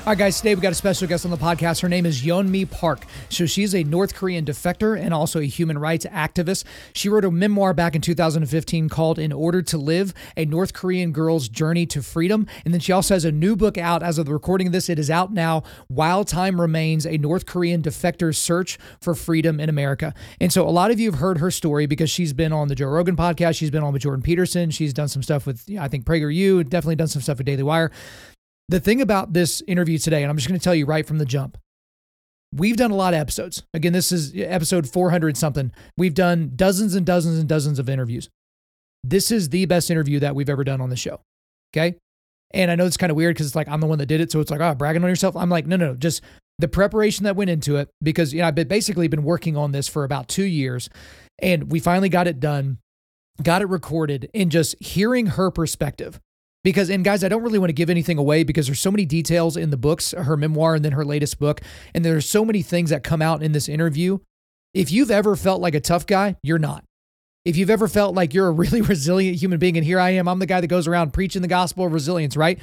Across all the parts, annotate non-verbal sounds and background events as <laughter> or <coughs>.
All right, guys, today we got a special guest on the podcast. Her name is Yeonmi Park. So she's a North Korean defector and also a human rights activist. She wrote a memoir back in 2015 called In Order to Live, a North Korean girl's journey to freedom. And then she also has a new book out as of the recording of this. It is out now, While Time Remains, a North Korean defector's search for freedom in America. And so a lot of you have heard her story because she's been on the Joe Rogan podcast. She's been on with Jordan Peterson. She's done some stuff with, I think, PragerU, definitely done some stuff with Daily Wire. The thing about this interview today, and I'm just going to tell you right from the jump, we've done a lot of episodes. Again, this is episode 400 something. We've done dozens and dozens and dozens of interviews. This is the best interview that we've ever done on the show. Okay. And I know it's kind of weird because it's like I'm the one that did it. So it's like, oh, bragging on yourself. I'm like, no, no, no, just the preparation that went into it because, you know, I've basically been working on this for about two years and we finally got it done, got it recorded, and just hearing her perspective because and guys i don't really want to give anything away because there's so many details in the books her memoir and then her latest book and there's so many things that come out in this interview. If you've ever felt like a tough guy you're not. If you've ever felt like you're a <laughs> really resilient human being and here i am i'm the guy that goes around preaching the gospel of resilience right?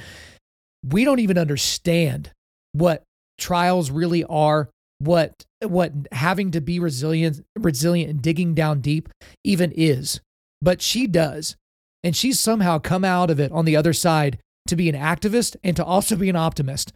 We don't even understand what trials really are what what having to be resilient resilient and digging down deep even is. But she does and she's somehow come out of it on the other side to be an activist and to also be an optimist.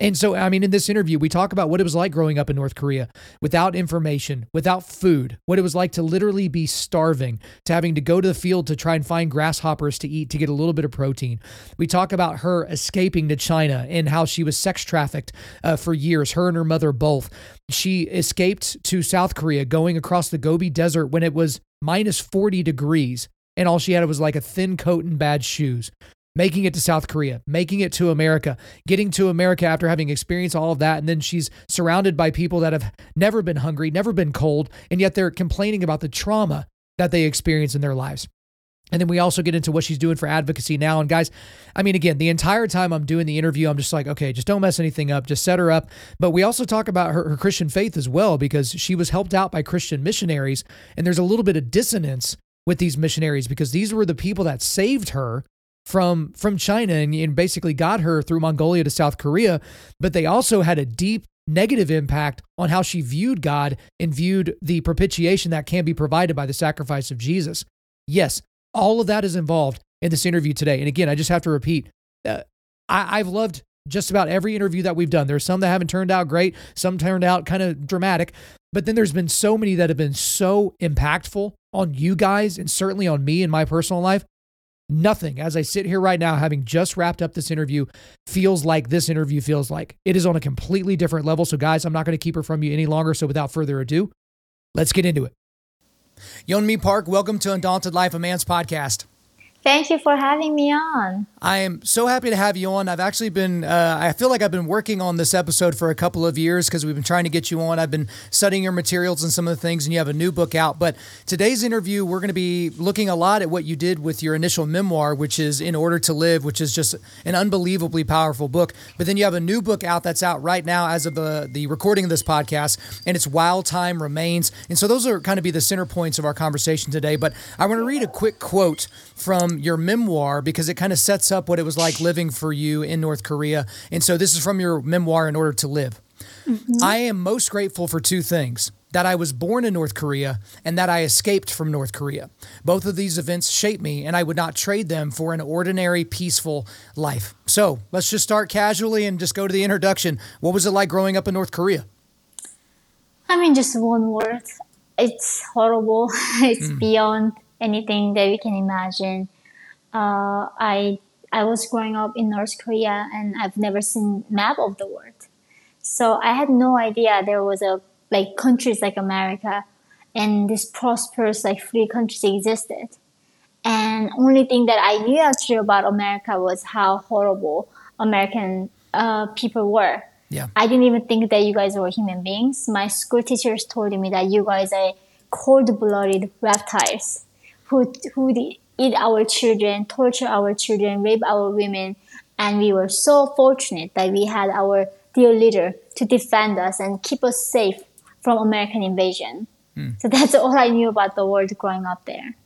And so, I mean, in this interview, we talk about what it was like growing up in North Korea without information, without food, what it was like to literally be starving, to having to go to the field to try and find grasshoppers to eat to get a little bit of protein. We talk about her escaping to China and how she was sex trafficked uh, for years, her and her mother both. She escaped to South Korea going across the Gobi Desert when it was minus 40 degrees and all she had was like a thin coat and bad shoes. Making it to South Korea, making it to America, getting to America after having experienced all of that. And then she's surrounded by people that have never been hungry, never been cold, and yet they're complaining about the trauma that they experience in their lives. And then we also get into what she's doing for advocacy now. And guys, I mean, again, the entire time I'm doing the interview, I'm just like, okay, just don't mess anything up, just set her up. But we also talk about her, her Christian faith as well, because she was helped out by Christian missionaries. And there's a little bit of dissonance with these missionaries because these were the people that saved her from from China and, and basically got her through Mongolia to South Korea, but they also had a deep negative impact on how she viewed God and viewed the propitiation that can be provided by the sacrifice of Jesus. Yes, all of that is involved in this interview today. And again, I just have to repeat, uh, I, I've loved just about every interview that we've done. There's some that haven't turned out great, some turned out kind of dramatic, but then there's been so many that have been so impactful on you guys and certainly on me in my personal life. Nothing, as I sit here right now, having just wrapped up this interview, feels like this interview feels like. It is on a completely different level. So, guys, I'm not going to keep her from you any longer. So, without further ado, let's get into it. Yeonmi Park, welcome to Undaunted Life, a Man's podcast. Thank you for having me on. I am so happy to have you on. I've actually been, uh, I feel like I've been working on this episode for a couple of years because we've been trying to get you on. I've been studying your materials and some of the things, and you have a new book out. But today's interview, we're going to be looking a lot at what you did with your initial memoir, which is In Order to Live, which is just an unbelievably powerful book. But then you have a new book out that's out right now as of the, the recording of this podcast, and it's While Time Remains. And so those are kind of be the center points of our conversation today. But I want to read a quick quote from your memoir because it kind of sets up what it was like living for you in North Korea. And so this is from your memoir, In Order to Live. Mm-hmm. I am most grateful for two things that I was born in North Korea and that I escaped from North Korea. Both of these events shaped me, and I would not trade them for an ordinary, peaceful life. So let's just start casually and just go to the introduction. What was it like growing up in North Korea? I mean, just one word. It's horrible. <laughs> it's mm. beyond anything that we can imagine uh, I I was growing up in North Korea and I've never seen map of the world. So I had no idea there was a like countries like America and this prosperous like free countries existed. And only thing that I knew actually about America was how horrible American uh, people were. Yeah. I didn't even think that you guys were human beings. My school teachers told me that you guys are cold-blooded reptiles who who eat our children, torture our children, rape our women, and we were so fortunate that we had our dear leader to defend us and keep us safe from American invasion. Mm. So that's all I knew about the world growing up there.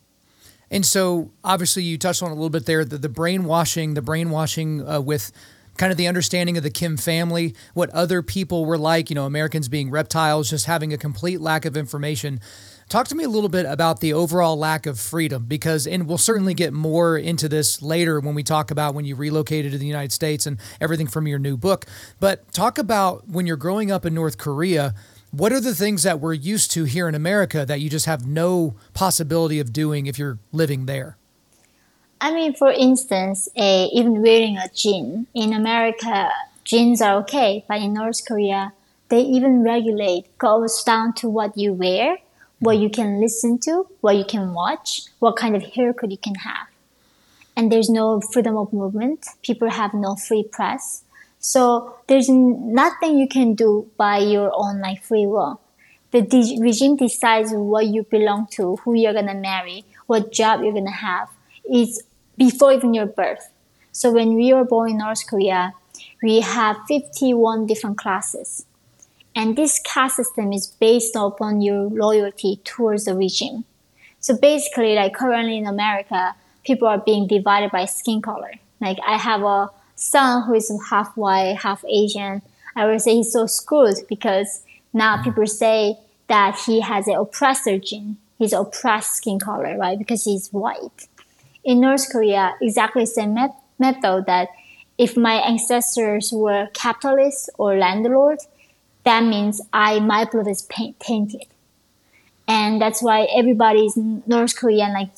And so, obviously, you touched on a little bit there the, the brainwashing, the brainwashing uh, with kind of the understanding of the Kim family, what other people were like, you know, Americans being reptiles, just having a complete lack of information. Talk to me a little bit about the overall lack of freedom because, and we'll certainly get more into this later when we talk about when you relocated to the United States and everything from your new book. But talk about when you're growing up in North Korea, what are the things that we're used to here in America that you just have no possibility of doing if you're living there? I mean, for instance, even wearing a jean in America, jeans are okay, but in North Korea, they even regulate goes down to what you wear, what you can listen to, what you can watch, what kind of haircut you can have. And there's no freedom of movement. People have no free press. So there's nothing you can do by your own like free will. The de- regime decides what you belong to, who you're gonna marry, what job you're gonna have. It's before even your birth. So when we were born in North Korea, we have 51 different classes. And this caste system is based upon your loyalty towards the regime. So basically, like currently in America, people are being divided by skin color. Like I have a son who is half white, half Asian. I would say he's so screwed because now people say that he has an oppressor gene. He's oppressed skin color, right? Because he's white in North Korea, exactly the same met- method that if my ancestors were capitalists or landlords, that means I my blood is paint, tainted, and that's why everybody is North Korean. Like,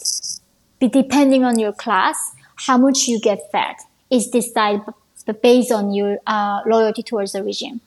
depending on your class, how much you get fed is decided based on your uh, loyalty towards the regime.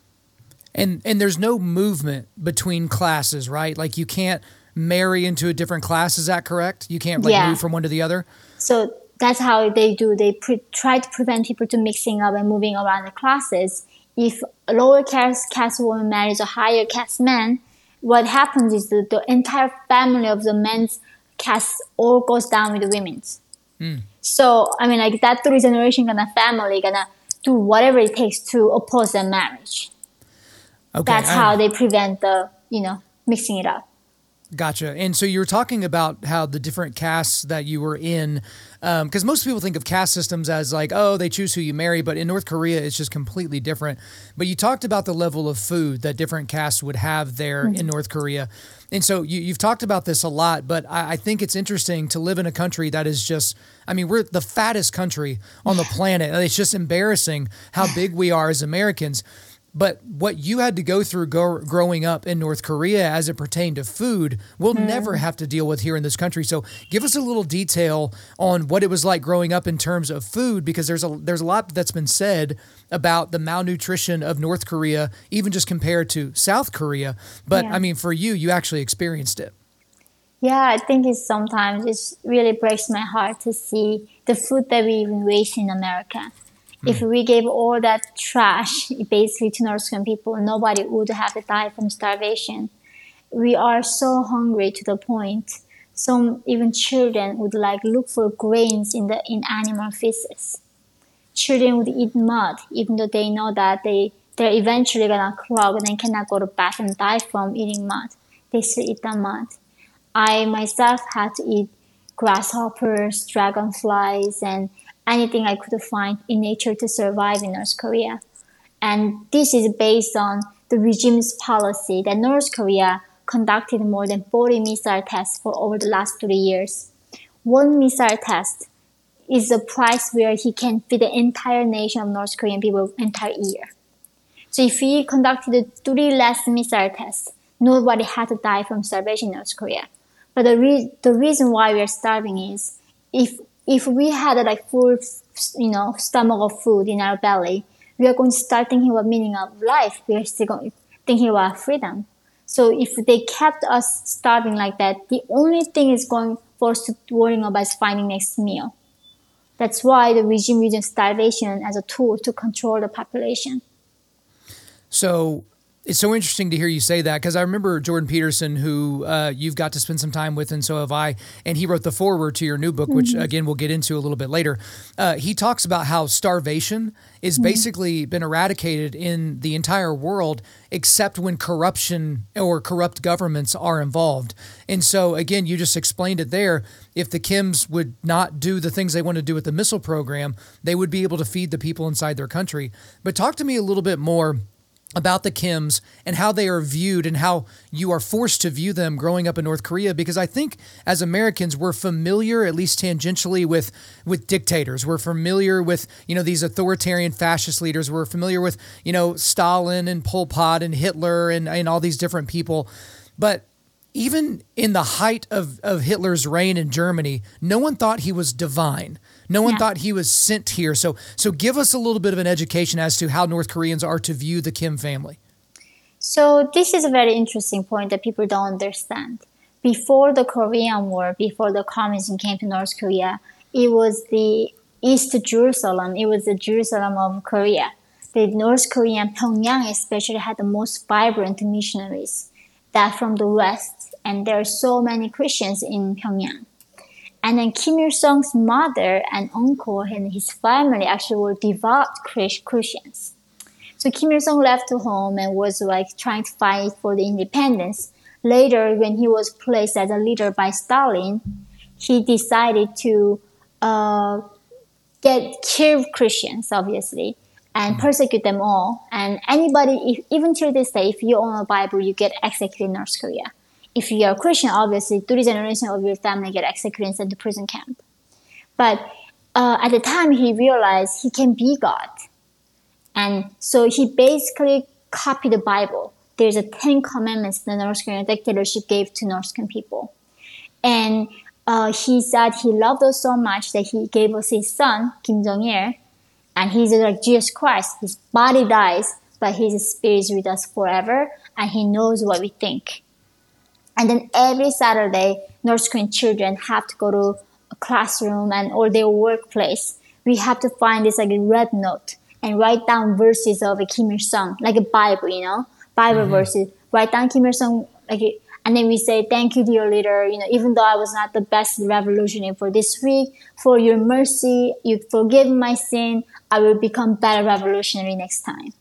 And and there's no movement between classes, right? Like you can't marry into a different class. Is that correct? You can't like yeah. move from one to the other. So that's how they do. They pre- try to prevent people to mixing up and moving around the classes. If a lower caste, caste woman marries a higher caste man, what happens is that the entire family of the men's caste all goes down with the women's. Mm. So I mean, like that three generation gonna family gonna do whatever it takes to oppose their marriage. Okay, That's how they prevent the you know mixing it up. Gotcha. And so you were talking about how the different castes that you were in, because um, most people think of caste systems as like, oh, they choose who you marry, but in North Korea, it's just completely different. But you talked about the level of food that different castes would have there mm-hmm. in North Korea. And so you, have talked about this a lot, but I, I, think it's interesting to live in a country that is just, I mean, we're the fattest country on the planet. It's just embarrassing how big we are as Americans. But what you had to go through go, growing up in North Korea as it pertained to food, we'll mm. never have to deal with here in this country. So, give us a little detail on what it was like growing up in terms of food, because there's a there's a lot that's been said about the malnutrition of North Korea, even just compared to South Korea. But yeah. I mean, for you, you actually experienced it. Yeah, I think it's sometimes it really breaks my heart to see the food that we even waste in America. If hmm. we gave all that trash basically to North Korean people, nobody would have to die from starvation. We are so hungry to the point some even children would like look for grains in the in animal feces. Children would eat mud even though they know that they they're eventually gonna clog and they cannot go to bath and die from eating mud. They still eat the mud. I myself had to eat grasshoppers, dragonflies, and anything I could find in nature to survive in North Korea. And this is based on the regime's policy that North Korea conducted more than 40 missile tests for over the last three years. One missile test is the price where he can feed the entire nation of North Korean people entire year. So if he conducted three less missile tests, nobody had to die from starvation in North Korea. But the, re- the reason why we are starving is if if we had like full, you know, stomach of food in our belly, we are going to start thinking about meaning of life. We are still going thinking about freedom. So if they kept us starving like that, the only thing is going for us to worrying about is finding next meal. That's why the regime using starvation as a tool to control the population. So it's so interesting to hear you say that because I remember Jordan Peterson, who uh, you've got to spend some time with, and so have I. And he wrote the foreword to your new book, which mm-hmm. again we'll get into a little bit later. Uh, he talks about how starvation is mm-hmm. basically been eradicated in the entire world, except when corruption or corrupt governments are involved. And so again, you just explained it there. If the Kims would not do the things they want to do with the missile program, they would be able to feed the people inside their country. But talk to me a little bit more about the Kims and how they are viewed and how you are forced to view them growing up in North Korea because I think as Americans we're familiar at least tangentially with with dictators. We're familiar with you know these authoritarian fascist leaders. We're familiar with you know Stalin and Pol Pot and Hitler and, and all these different people. But even in the height of, of Hitler's reign in Germany, no one thought he was divine. No one yeah. thought he was sent here. So, so give us a little bit of an education as to how North Koreans are to view the Kim family. So, this is a very interesting point that people don't understand. Before the Korean War, before the communism came to North Korea, it was the East Jerusalem. It was the Jerusalem of Korea. The North Korean Pyongyang especially had the most vibrant missionaries that from the West, and there are so many Christians in Pyongyang. And then Kim Il Sung's mother and uncle and his family actually were devout Christians. So Kim Il Sung left home and was like trying to fight for the independence. Later, when he was placed as a leader by Stalin, he decided to uh, get kill Christians, obviously, and mm-hmm. persecute them all. And anybody, if, even till this day, if you own a Bible, you get executed in North Korea if you are Christian, obviously three generations of your family get executed and sent to prison camp. But uh, at the time, he realized he can be God, and so he basically copied the Bible. There's a Ten Commandments the North Korean dictatorship gave to North Korean people, and uh, he said he loved us so much that he gave us his son Kim Jong Il, and he's like Jesus Christ. His body dies, but his spirit is with us forever, and he knows what we think. And then every Saturday, North Korean children have to go to a classroom and or their workplace. We have to find this like a red note and write down verses of a Kim Il Sung, like a Bible, you know, Bible mm-hmm. verses. Write down Kim Il Sung, like, and then we say, "Thank you, dear leader. You know, even though I was not the best revolutionary for this week, for your mercy, you forgive my sin. I will become better revolutionary next time."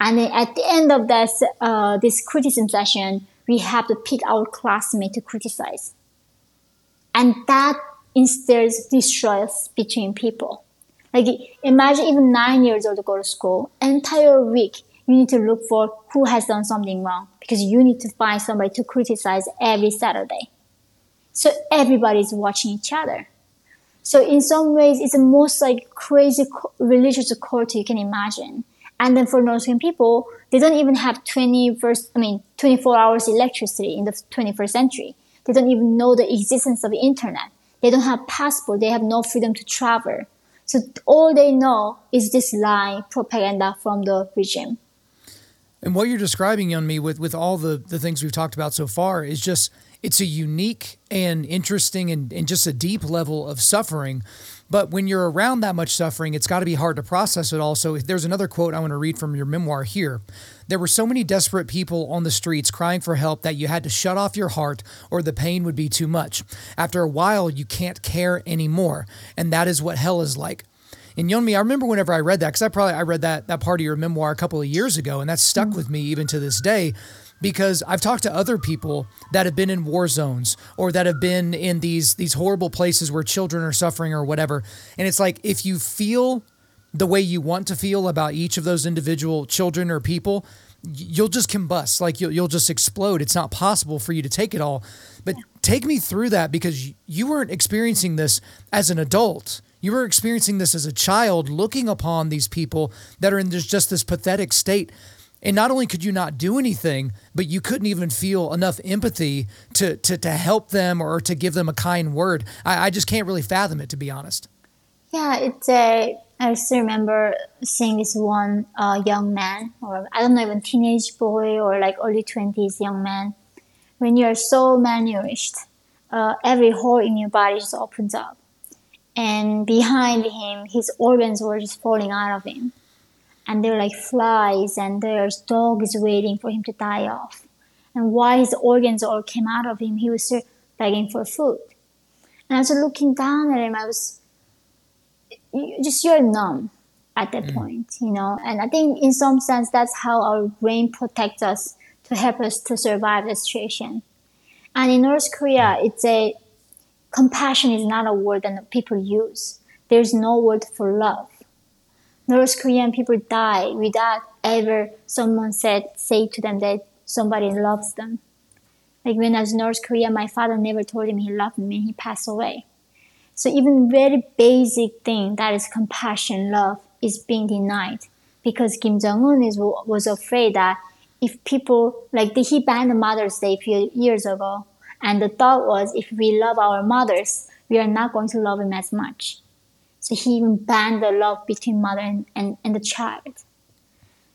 And then at the end of this uh, this criticism session, we have to pick our classmate to criticize. And that instills distrust between people. Like imagine even nine years old to go to school, entire week you need to look for who has done something wrong because you need to find somebody to criticize every Saturday. So everybody's watching each other. So in some ways, it's the most like crazy religious cult you can imagine. And then for North Korean people, they don't even have 21st, I mean, 24 hours electricity in the 21st century. They don't even know the existence of the internet. They don't have passport. They have no freedom to travel. So all they know is this lie propaganda from the regime. And what you're describing, Yeonmi, with with all the the things we've talked about so far is just it's a unique and interesting and, and just a deep level of suffering but when you're around that much suffering, it's got to be hard to process it all. So there's another quote I want to read from your memoir here. There were so many desperate people on the streets crying for help that you had to shut off your heart or the pain would be too much. After a while, you can't care anymore. And that is what hell is like. And Yeonmi, I remember whenever I read that, because I probably I read that that part of your memoir a couple of years ago, and that stuck mm. with me even to this day because I've talked to other people that have been in war zones or that have been in these these horrible places where children are suffering or whatever. And it's like if you feel the way you want to feel about each of those individual children or people, you'll just combust. Like you'll you'll just explode. It's not possible for you to take it all. But take me through that because you weren't experiencing this as an adult. You were experiencing this as a child looking upon these people that are in just this pathetic state and not only could you not do anything, but you couldn't even feel enough empathy to to, to help them or to give them a kind word. I, I just can't really fathom it, to be honest. Yeah, it's. I still remember seeing this one uh, young man, or I don't know, even teenage boy or like early twenties young man. When you're so malnourished, uh, every hole in your body just opens up, and behind him, his organs were just falling out of him and there are like flies and there's dogs waiting for him to die off. And while his organs all came out of him, he was still begging for food. And I was looking down at him, I was just you're numb at that mm. point, you know. And I think in some sense that's how our brain protects us to help us to survive the situation. And in North Korea, it's a compassion is not a word that people use. There's no word for love. North Korean people die without ever someone said say to them that somebody loves them. Like when I was North Korea, my father never told him he loved me. He passed away. So even very basic thing that is compassion, love is being denied because Kim Jong Un is was afraid that if people like he banned Mother's Day a few years ago, and the thought was if we love our mothers, we are not going to love him as much. He even banned the love between mother and, and, and the child.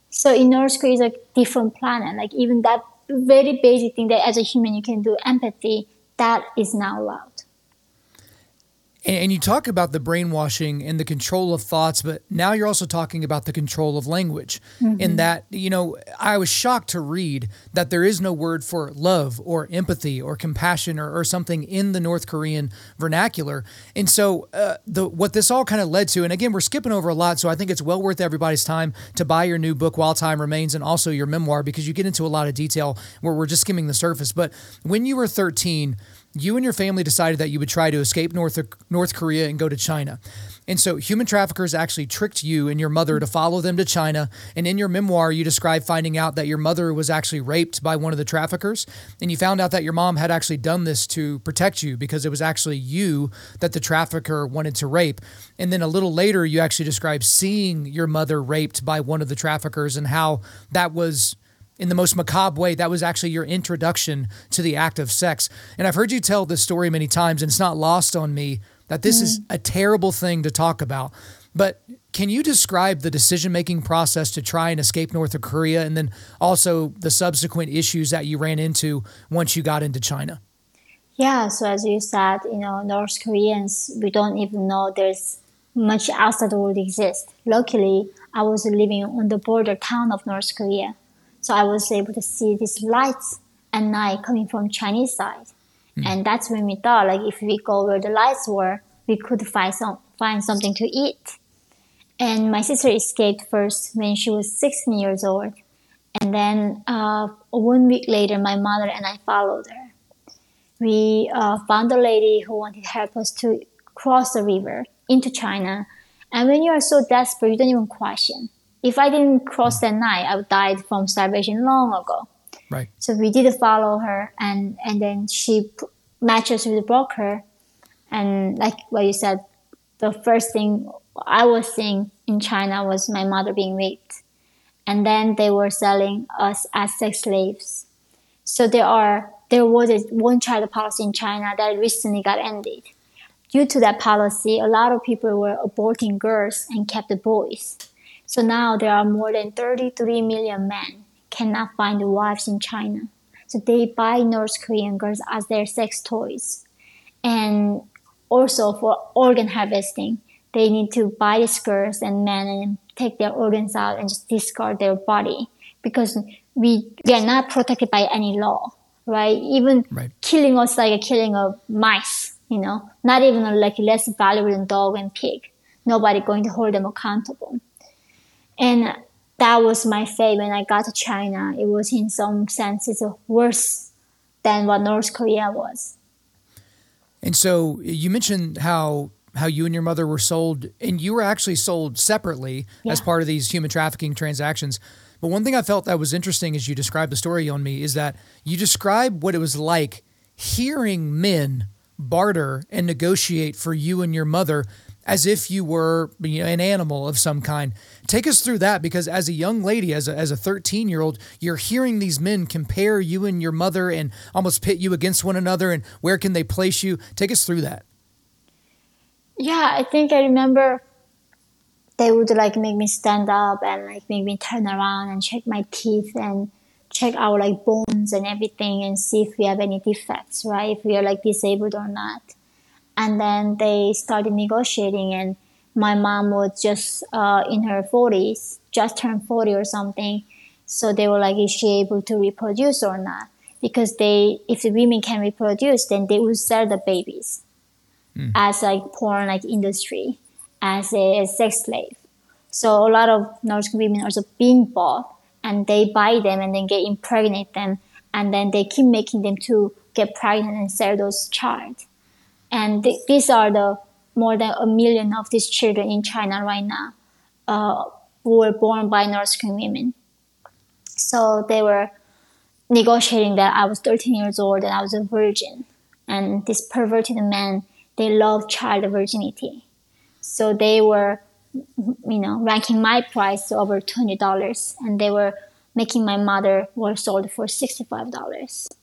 So in North Korea is a different planet. Like even that very basic thing that as a human you can do empathy, that is not allowed. And you talk about the brainwashing and the control of thoughts, but now you're also talking about the control of language. Mm-hmm. In that, you know, I was shocked to read that there is no word for love or empathy or compassion or, or something in the North Korean vernacular. And so, uh, the what this all kind of led to, and again, we're skipping over a lot, so I think it's well worth everybody's time to buy your new book, While Time Remains, and also your memoir because you get into a lot of detail where we're just skimming the surface. But when you were 13, you and your family decided that you would try to escape North North Korea and go to China. And so human traffickers actually tricked you and your mother to follow them to China. And in your memoir, you describe finding out that your mother was actually raped by one of the traffickers. And you found out that your mom had actually done this to protect you because it was actually you that the trafficker wanted to rape. And then a little later, you actually describe seeing your mother raped by one of the traffickers and how that was in the most macabre way, that was actually your introduction to the act of sex. And I've heard you tell this story many times, and it's not lost on me that this mm. is a terrible thing to talk about. But can you describe the decision making process to try and escape North Korea and then also the subsequent issues that you ran into once you got into China? Yeah, so as you said, you know, North Koreans, we don't even know there's much outside the world exists. Luckily, I was living on the border town of North Korea. So I was able to see these lights at night coming from Chinese side. Mm. And that's when we thought like if we go where the lights were, we could find some find something to eat. And my sister escaped first when she was 16 years old. And then uh, one week later, my mother and I followed her. We uh, found a lady who wanted to help us to cross the river into China. And when you are so desperate, you don't even question if I didn't cross mm. that night, I would died from starvation long ago. Right. So we did follow her, and and then she matched us with a broker, and like what you said, the first thing I was seeing in China was my mother being raped, and then they were selling us as sex slaves. So there are there was a one child policy in China that recently got ended. Due to that policy, a lot of people were aborting girls and kept the boys. So now there are more than 33 million men cannot find wives in China. So they buy North Korean girls as their sex toys. And also for organ harvesting, they need to buy these girls and men and take their organs out and just discard their body because we, we are not protected by any law, right? Even right. killing us like a killing of mice, you know, not even like less valuable than dog and pig. Nobody going to hold them accountable. And that was my fate when I got to China. It was in some senses worse than what North Korea was. And so you mentioned how how you and your mother were sold, and you were actually sold separately yeah. as part of these human trafficking transactions. But one thing I felt that was interesting as you described the story Yeonmi is that you describe what it was like hearing men barter and negotiate for you and your mother as if you were you know, an animal of some kind. Take us through that because as a young lady, as a, as a 13 year old, you're hearing these men compare you and your mother and almost pit you against one another and where can they place you? Take us through that. Yeah, I think I remember they would like make me stand up and like make me turn around and check my teeth and check our like bones and everything and see if we have any defects, right? If we are like disabled or not and then they started negotiating and my mom was just uh, in her 40s just turned 40 or something. So they were like, is she able to reproduce or not? Because they, if the women can reproduce, then they would sell the babies mm. as like porn like industry, as a, a sex slave. So a lot of North Korean women also being bought and they buy them and then get impregnate them and then they keep making them to get pregnant and sell those child. And th- these are the more than a million of these children in China right now uh, who were born by North Korean women. So they were negotiating that I was 13 years old and I was a virgin. And these perverted men, they love child virginity. So they were, you know, ranking my price to over $20 and they were making my mother were sold for $65.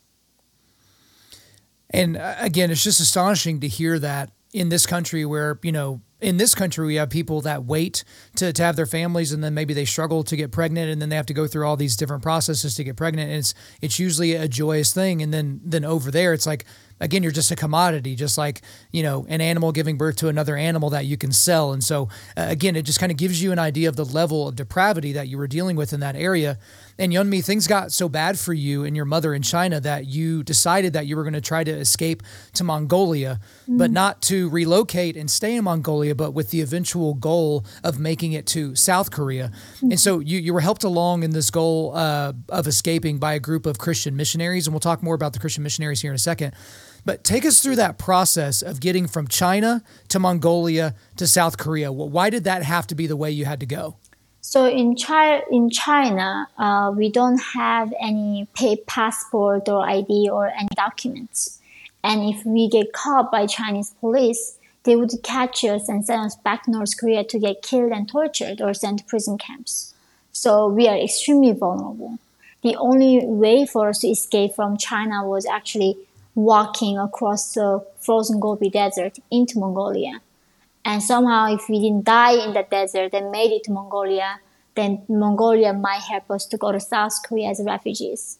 And uh, again, it's just astonishing to hear that in this country where, you know, in this country we have people that wait to, to have their families and then maybe they struggle to get pregnant and then they have to go through all these different processes to get pregnant. And it's it's usually a joyous thing. And then then over there it's like again you're just a commodity just like you know an animal giving birth to another animal that you can sell. And so uh, again it just kind of gives you an idea of the level of depravity that you were dealing with in that area and Yeonmi, things got so bad for you and your mother in China that you decided that you were going to try to escape to Mongolia, mm-hmm. but not to relocate and stay in Mongolia, but with the eventual goal of making it to South Korea. Mm-hmm. And so you, you were helped along in this goal uh, of escaping by a group of Christian missionaries. And we'll talk more about the Christian missionaries here in a second. But take us through that process of getting from China to Mongolia to South Korea. Why did that have to be the way you had to go? So in China, in China, uh, we don't have any paid passport or ID or any documents. And if we get caught by Chinese police, they would catch us and send us back to North Korea to get killed and tortured or sent to prison camps. So we are extremely vulnerable. The only way for us to escape from China was actually walking across the frozen Gobi Desert into Mongolia. And somehow, if we didn't die in the desert and made it to Mongolia, then Mongolia might help us to go to South Korea as refugees.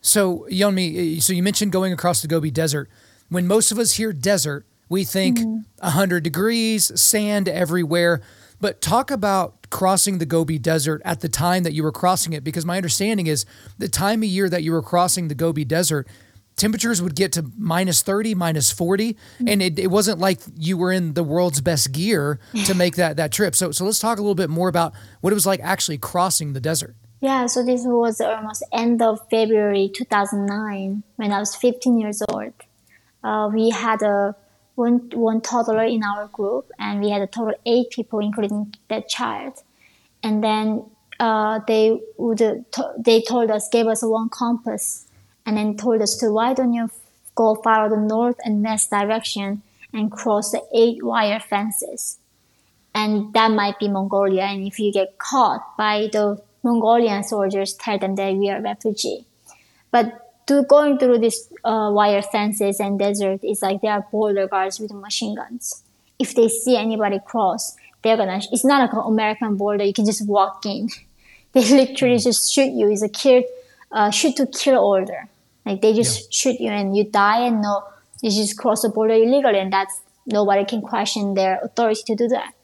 So, Yeonmi, so you mentioned going across the Gobi Desert. When most of us hear desert, we think mm-hmm. 100 degrees, sand everywhere. But talk about crossing the Gobi Desert at the time that you were crossing it, because my understanding is the time of year that you were crossing the Gobi Desert, temperatures would get to minus 30 minus 40 mm-hmm. and it, it wasn't like you were in the world's best gear <laughs> to make that that trip. So so let's talk a little bit more about what it was like actually crossing the desert. Yeah so this was almost end of february 2009 when i was 15 years old. Uh, we had a one one toddler in our group and we had a total eight people including that child. And then uh, they would they told us gave us one compass and then told us to why don't you go follow the north and west direction and cross the eight wire fences. And that might be Mongolia. And if you get caught by the Mongolian soldiers, tell them that we are refugee. But to going through these uh, wire fences and desert is like there are border guards with machine guns. If they see anybody cross, they're gonna. It's not like an American border. You can just walk in. <laughs> They literally just shoot you. It's a kill, uh, shoot to kill order. Like they just yeah. shoot you and you die and no, you just cross the border illegally and that's nobody can question their authority to do that.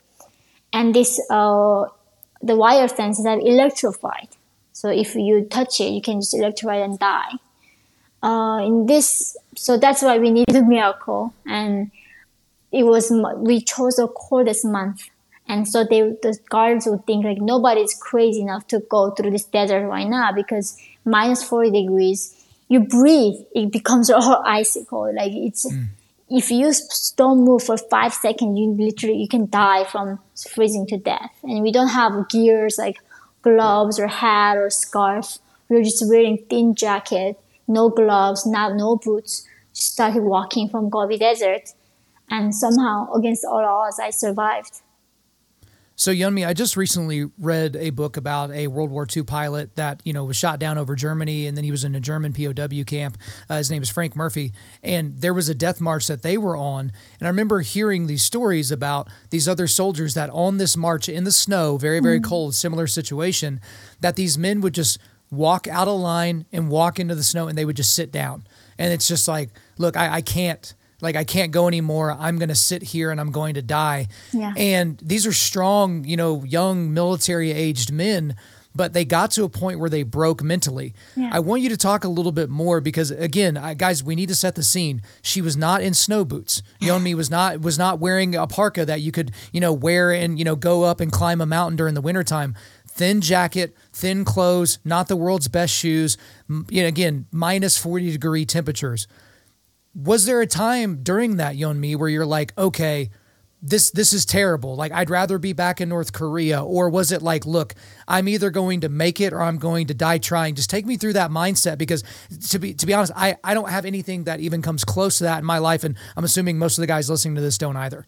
And this, uh, the wire fences are electrified. So if you touch it, you can just electrify and die. Uh, in this, so that's why we needed a miracle. And it was, we chose the coldest month. And so they, the guards would think like nobody's crazy enough to go through this desert right now because minus 40 degrees you breathe, it becomes all icicle. Like it's, mm. if you don't move for five seconds, you literally, you can die from freezing to death. And we don't have gears like gloves or hat or scarf. We are just wearing thin jacket, no gloves, not, no boots. Started walking from Gobi Desert. And somehow, against all odds, I survived. So, Yeonmi, I just recently read a book about a World War II pilot that you know was shot down over Germany, and then he was in a German POW camp. Uh, his name is Frank Murphy, and there was a death march that they were on. And I remember hearing these stories about these other soldiers that on this march in the snow, very very mm-hmm. cold, similar situation, that these men would just walk out of line and walk into the snow, and they would just sit down. And it's just like, look, I, I can't like I can't go anymore. I'm going to sit here and I'm going to die. Yeah. And these are strong, you know, young military aged men but they got to a point where they broke mentally. Yeah. I want you to talk a little bit more because again, I, guys, we need to set the scene. She was not in snow boots. Yeonmi was not was not wearing a parka that you could, you know, wear and, you know, go up and climb a mountain during the wintertime. Thin jacket, thin clothes, not the world's best shoes. You know, again, minus 40 degree temperatures. Was there a time during that, Yeonmi, where you're like, okay, this this is terrible. Like I'd rather be back in North Korea or was it like look, I'm either going to make it or I'm going to die trying. Just take me through that mindset because to be to be honest, I I don't have anything that even comes close to that in my life and I'm assuming most of the guys listening to this don't either.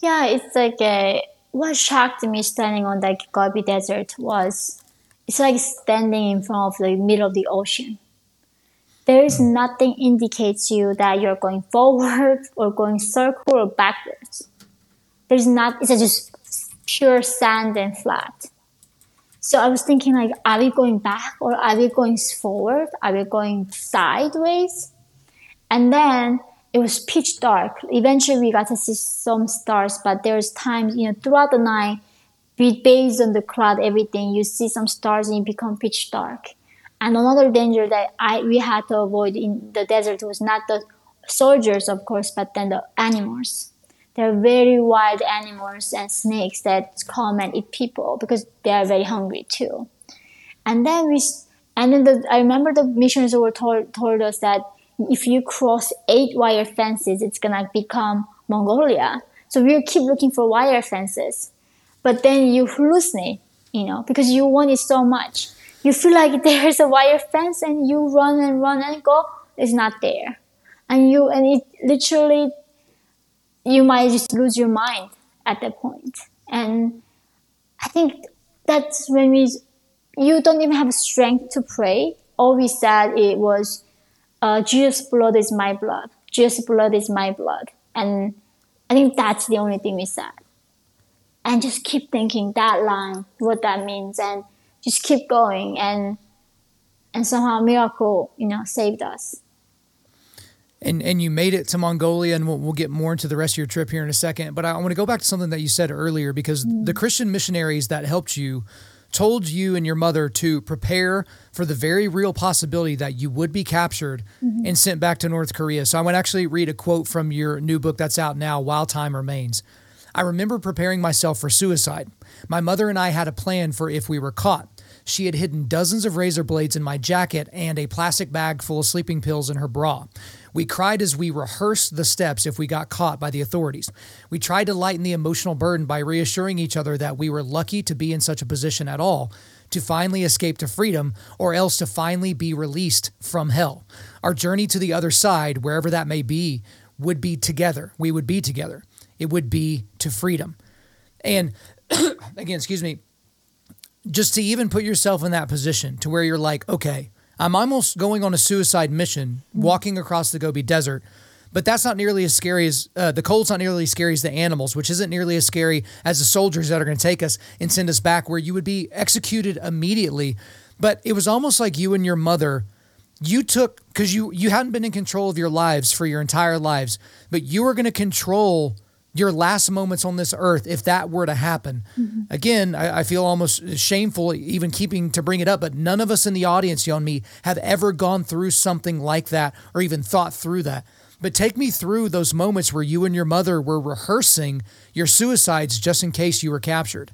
Yeah, it's like a, what shocked me standing on that Gobi Desert was it's like standing in front of the middle of the ocean. There is nothing indicates you that you're going forward <laughs> or going circle or backwards there's not, it's just pure sand and flat. So I was thinking like, are we going back or are we going forward? Are we going sideways? And then it was pitch dark. Eventually we got to see some stars, but there's times, you know, throughout the night, based on the cloud, everything, you see some stars and it become pitch dark. And another danger that I we had to avoid in the desert was not the soldiers, of course, but then the animals. They're very wild animals and snakes that come and eat people because they are very hungry too. And then we, and then the, I remember the missionaries were told, told us that if you cross eight wire fences, it's gonna become Mongolia. So we keep looking for wire fences, but then you hallucinate, you know, because you want it so much. You feel like there's a wire fence and you run and run and go, it's not there. And you, and it literally you might just lose your mind at that point. And I think that's when we, you don't even have strength to pray. All we said it was, uh, Jesus' blood is my blood. Jesus' blood is my blood. And I think that's the only thing we said. And just keep thinking that line, what that means, and just keep going. And, and somehow miracle, you know, saved us and and you made it to Mongolia, and we'll, we'll, get more into the rest of your trip here in a second. But I, I want to go back to something that you said earlier because mm. the Christian missionaries that helped you told you and your mother to prepare for the very real possibility that you would be captured mm-hmm. and sent back to North Korea. So I want to actually read a quote from your new book that's out now, While Time Remains. I remember preparing myself for suicide. My mother and I had a plan for if we were caught. She had hidden dozens of razor blades in my jacket and a plastic bag full of sleeping pills in her bra. We cried as we rehearsed the steps if we got caught by the authorities. We tried to lighten the emotional burden by reassuring each other that we were lucky to be in such a position at all, to finally escape to freedom, or else to finally be released from hell. Our journey to the other side, wherever that may be, would be together. We would be together. It would be to freedom. And <coughs> again, excuse me, just to even put yourself in that position to where you're like, okay, I'm almost going on a suicide mission, walking across the Gobi Desert, but that's not nearly as scary as uh, the cold's not nearly as scary as the animals, which isn't nearly as scary as the soldiers that are going to take us and send us back, where you would be executed immediately. But it was almost like you and your mother, you took because you you hadn't been in control of your lives for your entire lives, but you were going to control your last moments on this earth if that were to happen. Mm-hmm. Again, I, I, feel almost shameful even keeping to bring it up, but none of us in the audience, you and me, have ever gone through something like that or even thought through that. But take me through those moments where you and your mother were rehearsing your suicides just in case you were captured.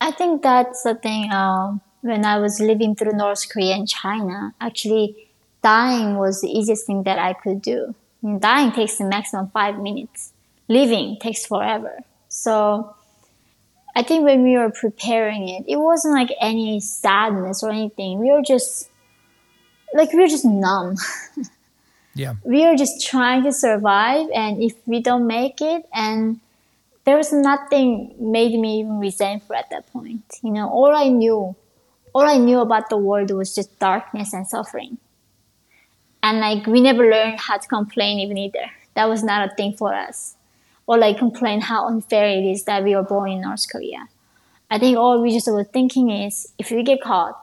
I think that's the thing. Um, when I was living through North Korea and China, actually, dying was the easiest thing that I could do. I mean, dying takes the maximum five minutes living takes forever. So I think when we were preparing it, it wasn't like any sadness or anything. We were just like we were just numb. <laughs> yeah. We were just trying to survive and if we don't make it and there was nothing made me even resentful at that point. You know, all I knew all I knew about the world was just darkness and suffering. And like we never learned how to complain even either. That was not a thing for us or like complain how unfair it is that we were born in North Korea. I think all we just were thinking is if we get caught,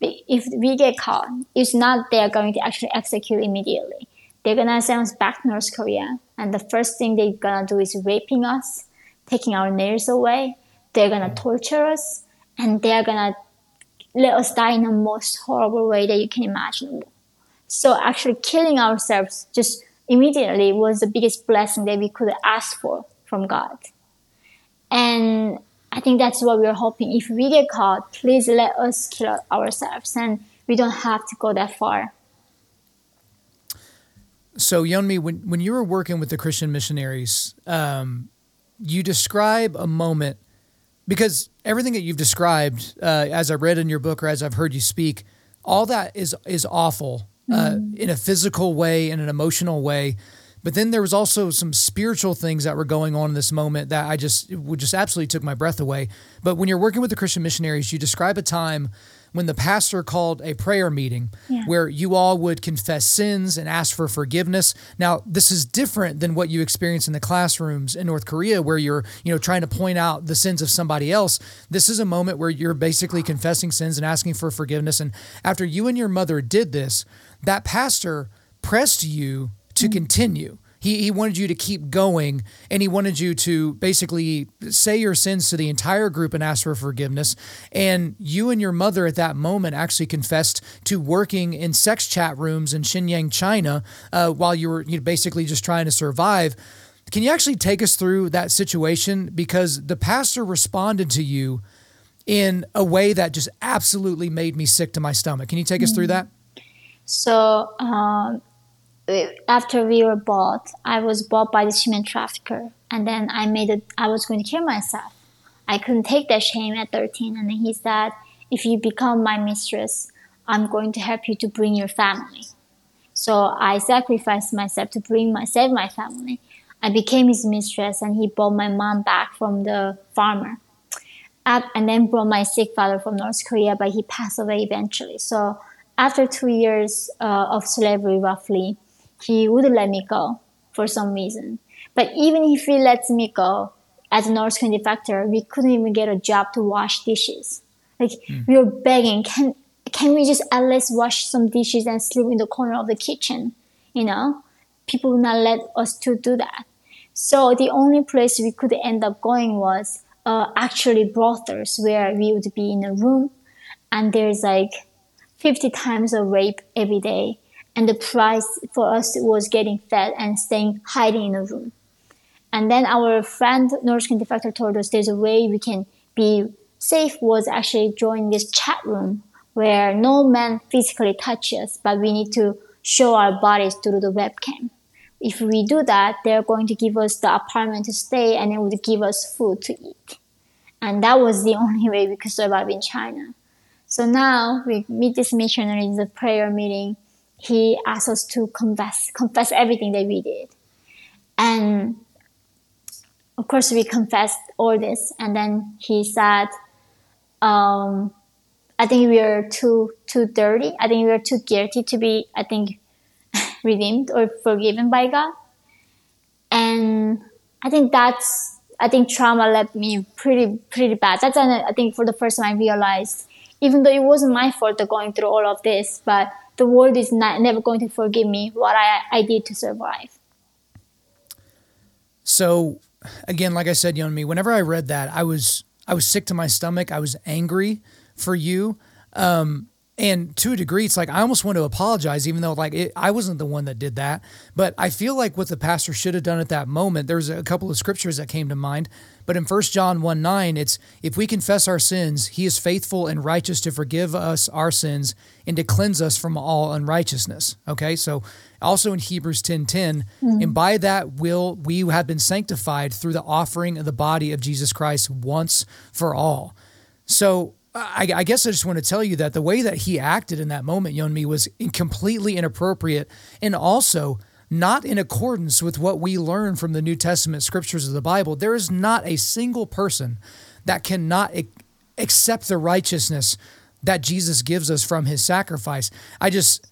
if we get caught, it's not they're going to actually execute immediately. they're gonna send us back to North Korea, and the first thing they're gonna do is raping us, taking our nails away. They're gonna torture us, and they're gonna let us die in the most horrible way that you can imagine. So actually, killing ourselves just immediately was the biggest blessing that we could ask for from God. And I think that's what we're hoping. If we get caught, please let us kill ourselves, and we don't have to go that far. So, Yeonmi, when when you were working with the Christian missionaries, um, you describe a moment because everything that you've described, uh, as I read in your book or as I've heard you speak, all that is is awful uh, mm. in a physical way, in an emotional way. But then there was also some spiritual things that were going on in this moment that I just would just absolutely took my breath away. But when you're working with the Christian missionaries, you describe a time when the pastor called a prayer meeting yeah. where you all would confess sins and ask for forgiveness. Now, this is different than what you experience in the classrooms in North Korea where you're, you know, trying to point out the sins of somebody else. This is a moment where you're basically confessing sins and asking for forgiveness and after you and your mother did this, that pastor pressed you to mm-hmm. continue. He, he wanted you to keep going and he wanted you to basically say your sins to the entire group and ask for forgiveness. And you and your mother at that moment actually confessed to working in sex chat rooms in Shenyang, China, uh, while you were you know, basically just trying to survive. Can you actually take us through that situation? Because the pastor responded to you in a way that just absolutely made me sick to my stomach. Can you take us through that? So, um, after we were bought, I was bought by this human trafficker, and then I made it. I was going to kill myself. I couldn't take that shame at 13, and then he said, "If you become my mistress, I'm going to help you to bring your family." So I sacrificed myself to bring my save my family. I became his mistress, and he bought my mom back from the farmer, and then brought my sick father from North Korea, but he passed away eventually. So after two years uh, of slavery, roughly he would let me go for some reason. But even if he lets me go as a North Korean defector, we couldn't even get a job to wash dishes. Like mm. we were begging, can can we just at least wash some dishes and sleep in the corner of the kitchen? You know, people would not let us to do that. So the only place we could end up going was uh, actually brothels where we would be in a room and there's like 50 times of rape every day and the price for us was getting fed and staying hiding in a room. And then our friend North Korean defector told us there's a way we can be safe was actually join this chat room where no man physically touches, us, but we need to show our bodies through the webcam. If we do that, they're going to give us the apartment to stay and it would give us food to eat. And that was the <laughs> only way we could survive in China. So now we meet this missionary in the prayer meeting he asked us to confess, confess everything that we did. And of course, we confessed all this. And then he said, um, I think we are too, too dirty. I think we are too guilty to be, I think, <laughs> redeemed or forgiven by God. And I think that's, I think trauma left me pretty, pretty bad. That's, I think for the first time I realized, even though it wasn't my fault going through all of this, but the world is not never going to forgive me what I, I did to survive. So again, like I said, Yeonmi, whenever I read that, I was I was sick to my stomach. I was angry for you. Um, and to a degree it's like i almost want to apologize even though like it, i wasn't the one that did that. But i feel like what the pastor should have done at that moment there's a couple of scriptures that came to mind. But in 1 john 1 9 it's if we confess our sins he is faithful and righteous to forgive us our sins and to cleanse us from all unrighteousness. Okay? So also in hebrews 10 10 mm-hmm. and by that will we have been sanctified through the offering of the body of jesus christ once for all. So I, I, guess I just want to tell you that the way that he acted in that moment, Yeonmi, was completely inappropriate and also not in accordance with what we learn from the New Testament scriptures of the Bible. There is not a single person that cannot accept the righteousness that Jesus gives us from his sacrifice. I just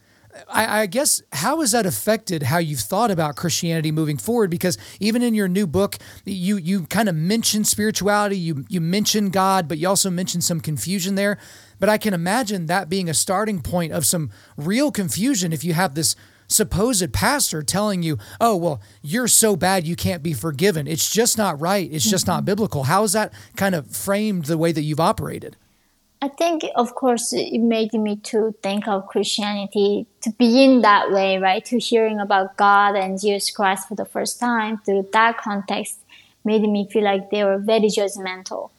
I, I, guess how has that affected how you've thought about Christianity moving forward? Because even in your new book, you you kind of mention spirituality, you you mention God, but you also mention some confusion there. But I can imagine that being a starting point of some real confusion if you have this supposed pastor telling you, oh, well, you're so bad you can't be forgiven. It's just not right. It's just not mm-hmm. biblical. How is that kind of framed the way that you've operated? I think, of course, it made me to think of Christianity to be in that way, right? To hearing about God and Jesus Christ for the first time through that context made me feel like they were very judgmental.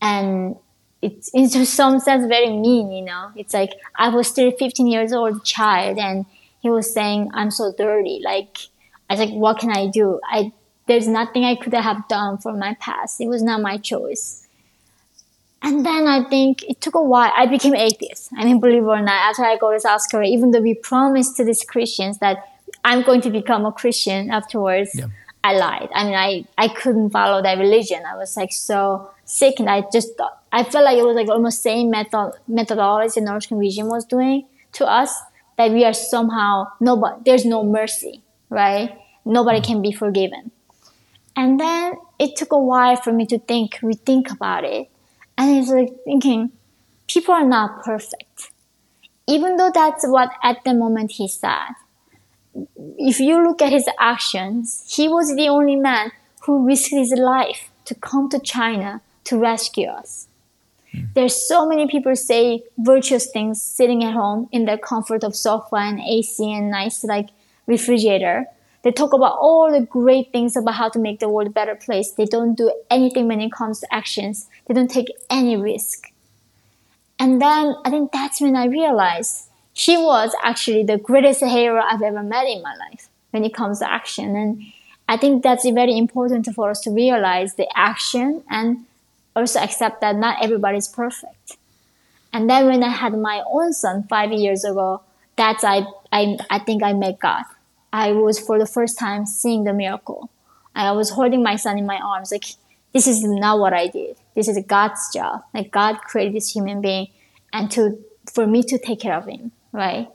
And it's in some sense very mean, you know. It's like I was still 15 years old child and he was saying I'm so dirty. Like I was like, what can I do? I there's nothing I could have done for my past. It was not my choice. And then I think it took a while. I became atheist. I mean, believe it or not, after I go to South Korea, even though we promised to these Christians that I'm going to become a Christian afterwards, yeah. I lied. I mean, I, I couldn't follow that religion. I was like so sick and I just thought, I felt like it was like almost same method, methodology North Korean regime was doing to us that we are somehow nobody there's no mercy right nobody mm. can be forgiven and then it took a while for me to think rethink about it and it's like thinking people are not perfect. Even though that's what at the moment he said. If you look at his actions he was the only man who risked his life to come to china to rescue us. Hmm. There's so many people say virtuous things sitting at home in the comfort of sofa and AC and nice like refrigerator. They talk about all the great things about how to make the world a better place. They don't do anything when it comes to actions. They don't take any risk. And then I think that's when I realized she was actually the greatest hero I've ever met in my life when it comes to action. And I think that's very important for us to realize the action and also accept that not everybody is perfect. And then when I had my own son five years ago, that's I, I, I think I met God. I was for the first time seeing the miracle. I was holding my son in my arms, like, this is not what I did. This is God's job. Like God created this human being and to, for me to take care of him, right?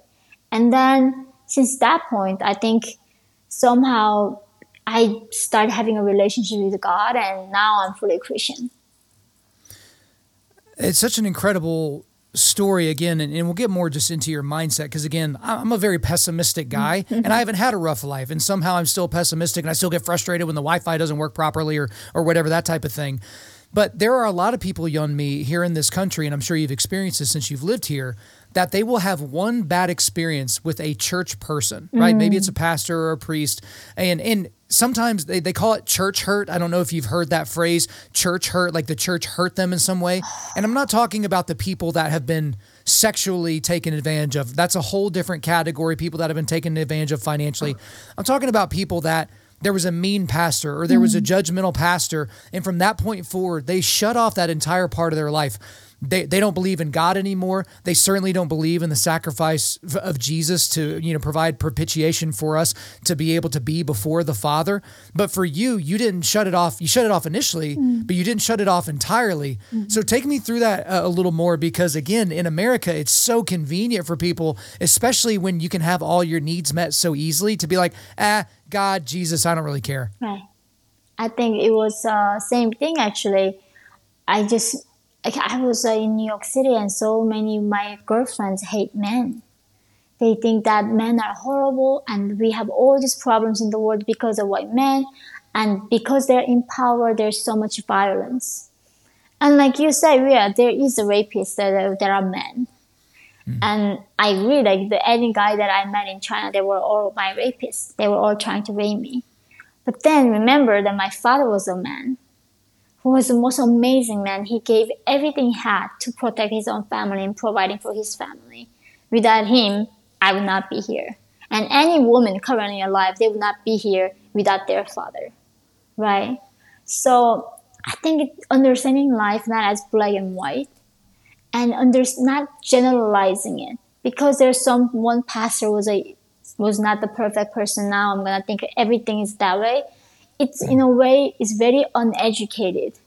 And then since that point, I think somehow I started having a relationship with God and now I'm fully Christian it's such an incredible story again and, and, we'll get more just into your mindset because again i'm a very pessimistic guy <laughs> and i haven't had a rough life and somehow i'm still pessimistic and i still get frustrated when the wi-fi doesn't work properly or or whatever that type of thing but there are a lot of people Yeonmi here in this country and i'm sure you've experienced this since you've lived here that they will have one bad experience with a church person, right? Mm. Maybe it's a pastor or a priest. And and sometimes they, they call it church hurt. I don't know if you've heard that phrase, church hurt, like the church hurt them in some way. And I'm not talking about the people that have been sexually taken advantage of. That's a whole different category, people that have been taken advantage of financially. I'm talking about people that there was a mean pastor or there was a mm. judgmental pastor. And from that point forward, they shut off that entire part of their life they, they don't believe in God anymore. They certainly don't believe in the sacrifice of Jesus to, you know, provide propitiation for us to be able to be before the Father. But for you, you didn't shut it off. You shut it off initially, mm. but you didn't shut it off entirely. Mm-hmm. So take me through that a little more because again, in America, it's so convenient for people, especially when you can have all your needs met so easily to be like, ah, God, Jesus, I don't really care. Right. I think it was uh, same thing actually. I just I was uh, in New York City and so many of my girlfriends hate men. They think that men are horrible and we have all these problems in the world because of white men and because they're in power, there's so much violence. And like you said, yeah, there is a rapist that uh, there are men. Mm. And I agree, like the any guy that I met in China, they were all my rapists. They were all trying to rape me. But then remember that my father was a man who was the most amazing man. He gave everything he had to protect his own family and providing for his family. Without him, I would not be here. And any woman currently alive, they would not be here without their father. Right? So I think understanding life not as black and white and under, not generalizing it because there's some one pastor was a was not the perfect person now i'm gonna think everything is that way it's in a way it's very uneducated,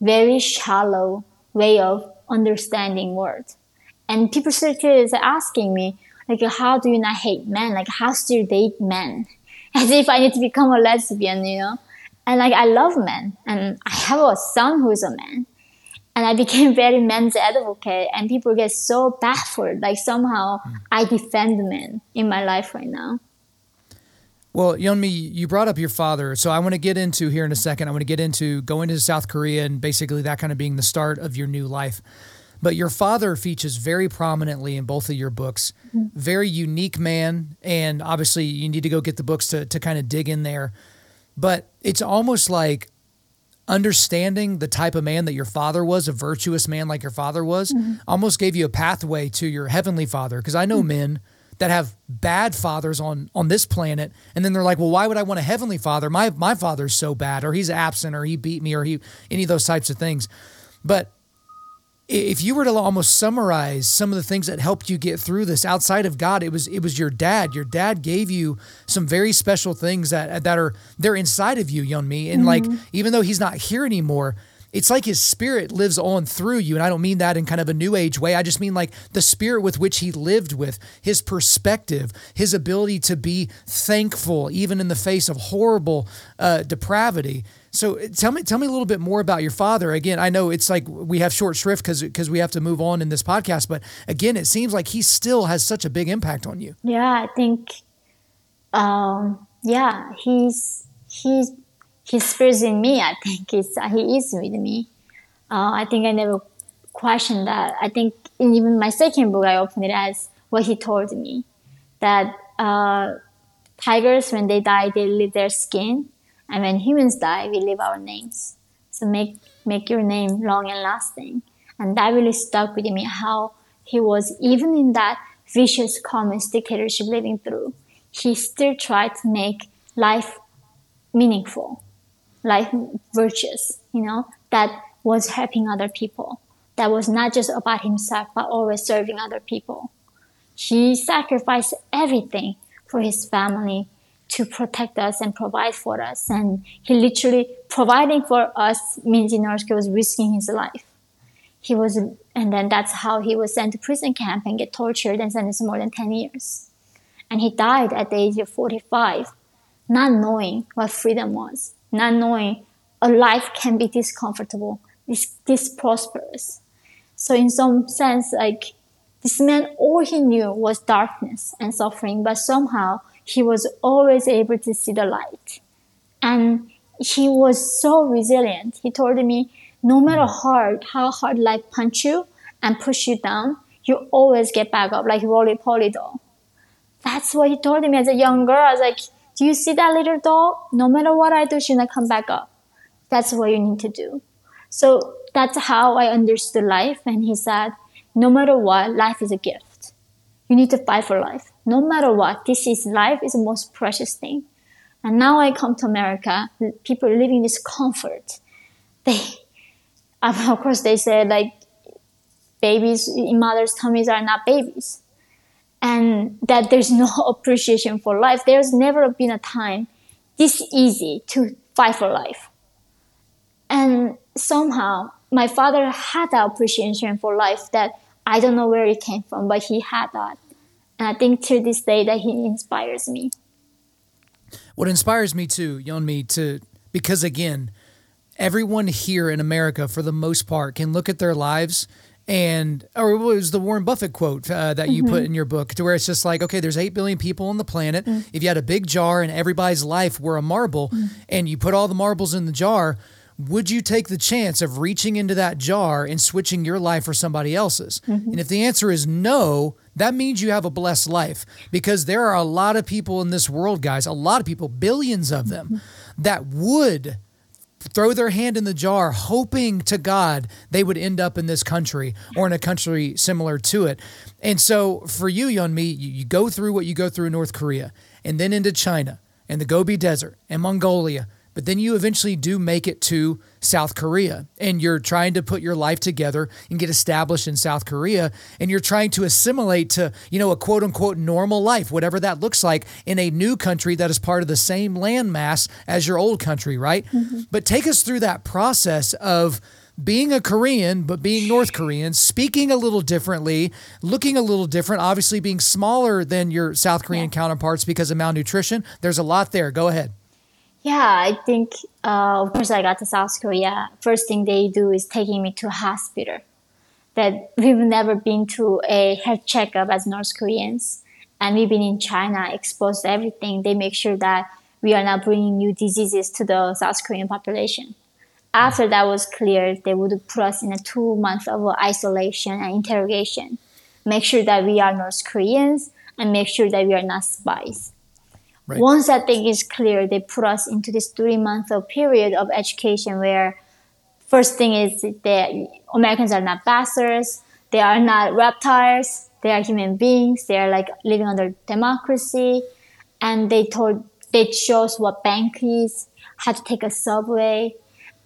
very shallow way of understanding words. And people still is asking me, like, how do you not hate men? Like, how do you date men? <laughs> As if I need to become a lesbian, you know? And like, I love men and I have a son who is a man. and I became <laughs> very men's advocate, and people get so baffled. Like somehow. I defend men in my life right now. Well, Yeonmi, you brought up your father, so I want to get into here in a second. I want to get into going to South Korea and basically that kind of being the start of your new life. But your father features very prominently in both of your books. Mm-hmm. Very unique man, and obviously you need to go get the books to to kind of dig in there. But it's almost like understanding the type of man that your father was, a virtuous man like your father was, mm-hmm. almost gave you a pathway to your heavenly father. Because I know mm-hmm. men that have bad fathers on on this planet, and then they're like, "Well, why would I want a heavenly father? My my father's so bad, or he's absent, or he beat me, or he any of those types of things." But if you were to almost summarize some of the things that helped you get through this outside of God, it was it was your dad. Your dad gave you some very special things that that are they're inside of you, Yeonmi. And mm-hmm. like even though he's not here anymore, it's like his spirit lives on through you. And I don't mean that in kind of a new age way. I just mean like the spirit with which he lived with, his perspective, his ability to be thankful, even in the face of horrible uh, depravity. So tell me, tell me a little bit more about your father. Again, I know it's like we have short shrift because because we have to move on in this podcast. But again, it seems like he still has such a big impact on you. Yeah, I think, um, yeah, he's he's his spirit's in me. I think it's he is with me. Uh, I think I never questioned that. I think in even my second book, I opened it as what he told me that uh, tigers when they die, they leave their skin and when humans die, we leave our names. So make make your name long and lasting. And that really stuck with me how he was even in that vicious communist dictatorship living through, he still tried to make life meaningful, life virtues, you know, that was helping other people. That was not just about himself, but always serving other people. He sacrificed everything for his family, to protect us and provide for us. And he literally providing for us means in was risking his life. He was, and then that's how he was sent to prison camp and get tortured and sentenced more than 10 years. And he died at the age of 45, not knowing what freedom was, not knowing a life can be this comfortable, this, this prosperous. So in some sense, like this man, all he knew was darkness and suffering, but somehow he was always able to see the light. And he was so resilient. He told me, no matter mm. hard, how hard life punch you and push you down, you always get back up like roly poly doll. That's what he told me as a young girl. I was like, do you see that little doll? No matter what I do, she's gonna come back up. That's what you need to do. So that's how I understood life. And he said, no matter what, life is a gift. You need to fight for life no matter what, this is life is the most precious thing. And now I come to America, people living this comfort. They, <laughs> of course, they say like babies in mothers' tummies are not babies. And that there's no <laughs> appreciation for life. There's never been a time this easy to fight for life. And somehow my father had that appreciation for life that I don't know where it came from, but he had that. And I think to this day that he inspires me. What inspires me too, Yeonmi, to because again, everyone here in America, for the most part, can look at their lives and or it was the Warren Buffett quote uh, that you mm-hmm. put in your book, to where it's just like, okay, there's eight billion people on the planet. Mm-hmm. If you had a big jar and everybody's life were a marble, mm-hmm. and you put all the marbles in the jar, would you take the chance of reaching into that jar and switching your life for somebody else's? Mm-hmm. And if the answer is no, that means you have a blessed life because there are a lot of people in this world, guys, a lot of people, billions of them, mm-hmm. that would throw their hand in the jar hoping to God they would end up in this country or in a country similar to it. And so for you, Yeonmi, you, you go through what you go through in North Korea and then into China and the Gobi Desert and Mongolia but then you eventually do make it to South Korea and you're trying to put your life together and get established in South Korea and you're trying to assimilate to, you know, a quote unquote normal life, whatever that looks like in a new country that is part of the same landmass as your old country, right? Mm-hmm. But take us through that process of being a Korean, but being North Korean, speaking a little differently, looking a little different, obviously being smaller than your South Korean yeah. counterparts because of malnutrition. There's a lot there. Go ahead. Yeah, I think, uh, of course, I got to South Korea. First thing they do is taking me to a hospital. That we've never been to a health checkup as North Koreans, and we've been in China, exposed to everything. They make sure that we are not bringing new diseases to the South Korean population. After that was clear, they would put us in a two months of isolation and interrogation. Make sure that we are North Koreans and make sure that we are not spies. Right. Once that thing is clear, they put us into this three month period of education where first thing is that Americans are not bastards, they are not reptiles, they are human beings, they are like living under democracy, and they told they shows what bank is, how to take a subway,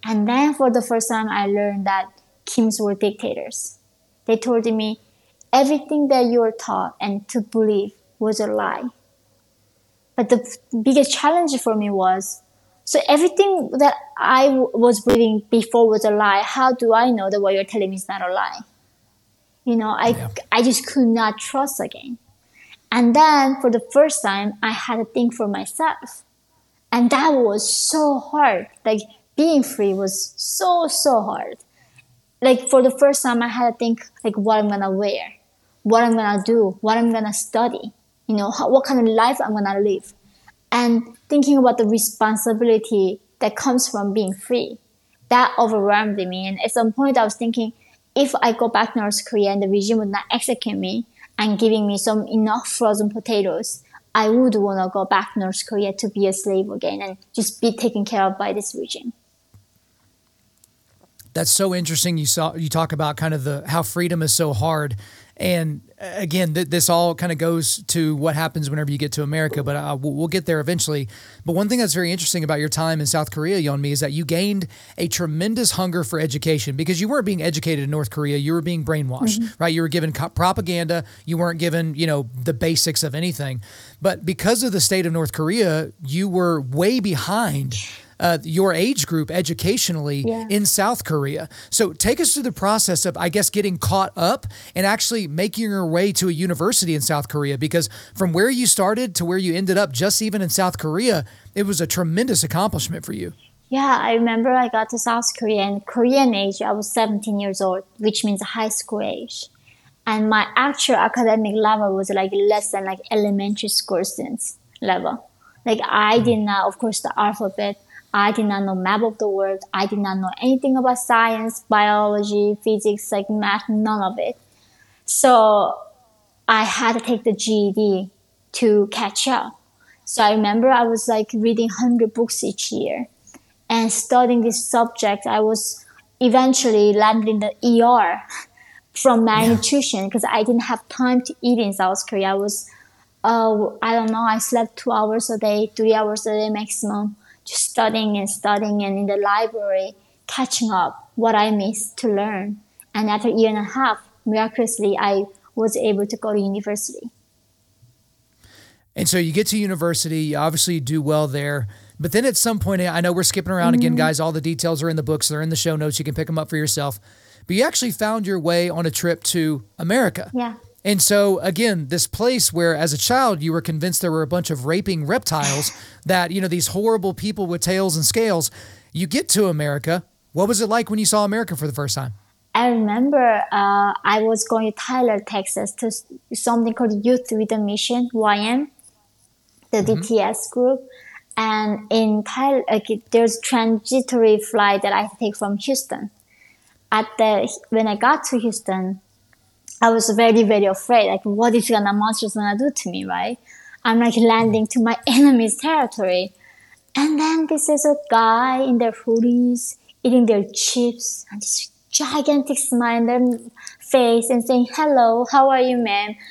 and then for the first time I learned that Kims were dictators. They told me everything that you were taught and to believe was a lie. But the biggest challenge for me was so everything that I w- was believing before was a lie. How do I know that what you're telling me is not a lie? You know, I, yeah. I just could not trust again. And then for the first time, I had to think for myself. And that was so hard. Like being free was so, so hard. Like for the first time, I had to think like what I'm gonna wear, what I'm gonna do, what I'm gonna study you know, how, what kind of life I'm gonna live, and thinking about the responsibility that comes from being free. That overwhelmed me, and at some point I was thinking, if I go back to North Korea and the regime would not execute me and giving me some enough frozen potatoes, I would want to go back to North Korea to be a slave again and just be taken care of by this regime. That's so interesting. You saw you talk about kind of the how freedom is so hard and uh, again, th- this all kind of goes to what happens whenever you get to America, but uh, we'll get there eventually. But one thing that's very interesting about your time in South Korea, Yeonmi, is that you gained a tremendous hunger for education because you weren't being educated in North Korea. You were being brainwashed, mm-hmm. right? You were given co- propaganda. You weren't given, you know, the basics of anything. But because of the state of North Korea, you were way behind uh, your age group educationally yeah. in South Korea. So take us through the process of, I guess, getting caught up and actually making your way to a university in South Korea. Because from where you started to where you ended up, just even in South Korea, it was a tremendous accomplishment for you. Yeah, I remember I got to South Korea and Korean age, I was 17 years old, which means high school age. And my actual academic level was like less than like elementary school students level. Like I did not, of course, the alphabet, I did not know map of the world. I did not know anything about science, biology, physics, like math, none of it. So I had to take the GED to catch up. So I remember I was like reading 100 books each year and studying this subject. I was eventually landing in the ER from malnutrition because I didn't have time to eat in South Korea. I was, uh, I don't know, I slept two hours a day, three hours a day maximum just studying and studying and in the library catching up what I missed to learn. And after a year and a half, miraculously, I was able to go to university. And so you get to university, you obviously do well there. But then at some point, I know we're skipping around mm-hmm. again, guys. All the details are in the books, they're in the show notes. You can pick them up for yourself. But you actually found your way on a trip to America. Yeah. And so, again, this place where as a child you were convinced there were a bunch of raping reptiles, <sighs> that, you know, these horrible people with tails and scales, you get to America. What was it like when you saw America for the first time? I remember uh, I was going to Tyler, Texas to something called Youth with a Mission, YM, the mm-hmm. DTS group. And in Tyler, like, there's transitory flight that I take from Houston. At the, when I got to Houston, I was very, very afraid. Like, what is gonna monsters gonna do to me, right? I'm like landing to my <laughs> enemy's territory. And then this is a guy in their hoodies eating their chips and this gigantic smile on their face and saying, hello, how are you, ma'am? <laughs>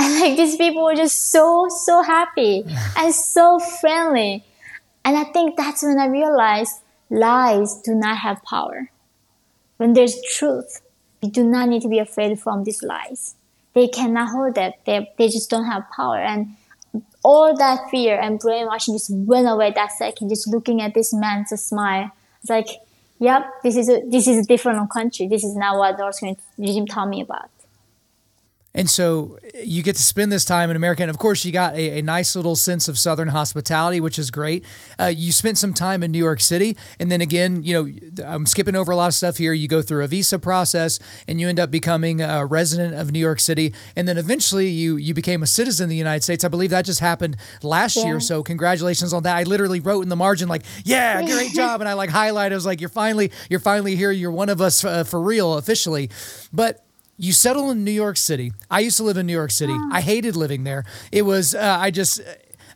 And like these people were just so, so happy <laughs> and so friendly. And I think that's when I realized lies do not have power. When there's truth, we do not need to be afraid from these lies. They cannot hold that. They, they just don't have power. And all that fear and brainwashing just went away that second. Just looking at this man's smile. It's like, yep, this is a, this is a different country. This is not what North Korean regime taught me about. And so you get to spend this time in America. And of course, you got a, a nice little sense of Southern hospitality, which is great. Uh, you spent some time in New York City. And then again, you know, I'm skipping over a lot of stuff here. You go through a visa process and you end up becoming a resident of New York City. And then eventually you, you became a citizen of the United States. I believe that just happened last yeah. year. So congratulations on that. I literally wrote in the margin, like, yeah, <laughs> great job. And I like highlighted, I was like, you're finally, you're finally here. You're one of us uh, for real officially. But you settle in New York City. I used to live in New York City. Oh. I hated living there. It was, uh, I just,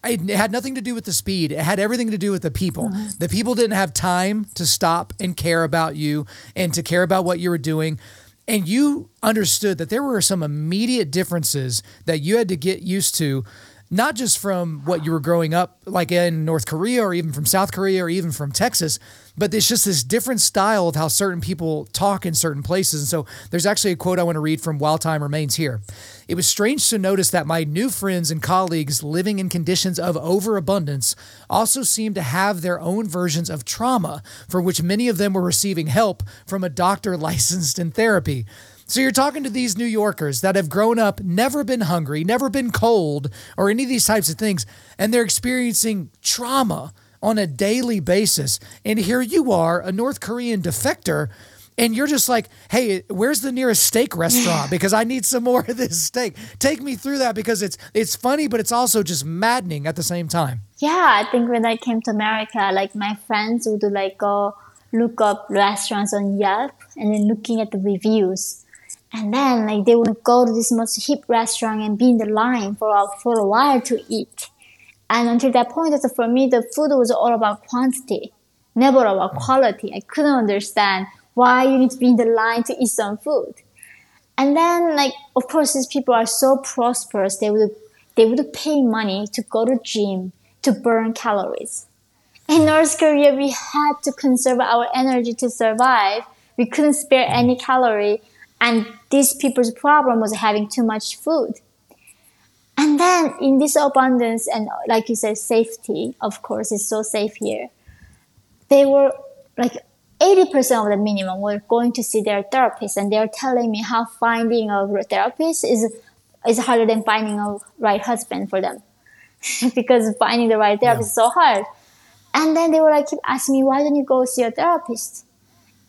it had nothing to do with the speed. It had everything to do with the people. Mm-hmm. The people didn't have time to stop and care about you and to care about what you were doing. And you understood that there were some immediate differences that you had to get used to not just from what you were growing up like in North Korea or even from South Korea or even from Texas, but it's just this different style of how certain people talk in certain places. And so there's actually a quote I want to read from While Time Remains here. It was strange to notice that my new friends and colleagues living in conditions of overabundance also seemed to have their own versions of trauma, for which many of them were receiving help from a doctor <laughs> licensed in therapy. So you're talking to these New Yorkers that have grown up, never been hungry, never been cold, or any of these types of things, and they're experiencing trauma on a daily basis. And here you are, a North Korean defector, and you're just like, hey, where's the nearest steak restaurant? <laughs> Because I need some more of this steak. Take me through that because it's it's funny, but it's also just maddening at the same time. Yeah, I think when I came to America, like my friends would like go look up restaurants on Yelp and then looking at the reviews and then like they would go to this most hip restaurant and be in the line for a, for a while to eat. And until that point, for me, the food was all about quantity, never about quality. I couldn't understand why you need to be in the line to eat some food. And then, like, of course, these people are so prosperous. They would they would pay money to go to gym to burn calories. In North Korea, we had to conserve our energy to survive. We couldn't spare any calorie and these people's problem was having too much food. And then in this abundance and like you said, safety, of course, is so safe here. They were like 80% of the minimum were going to see their therapist and they're telling me how finding a therapist is is harder than finding a right husband for them. <laughs> because finding the right therapist yeah. is so hard. And then they were like keep asking me, why don't you go see a therapist?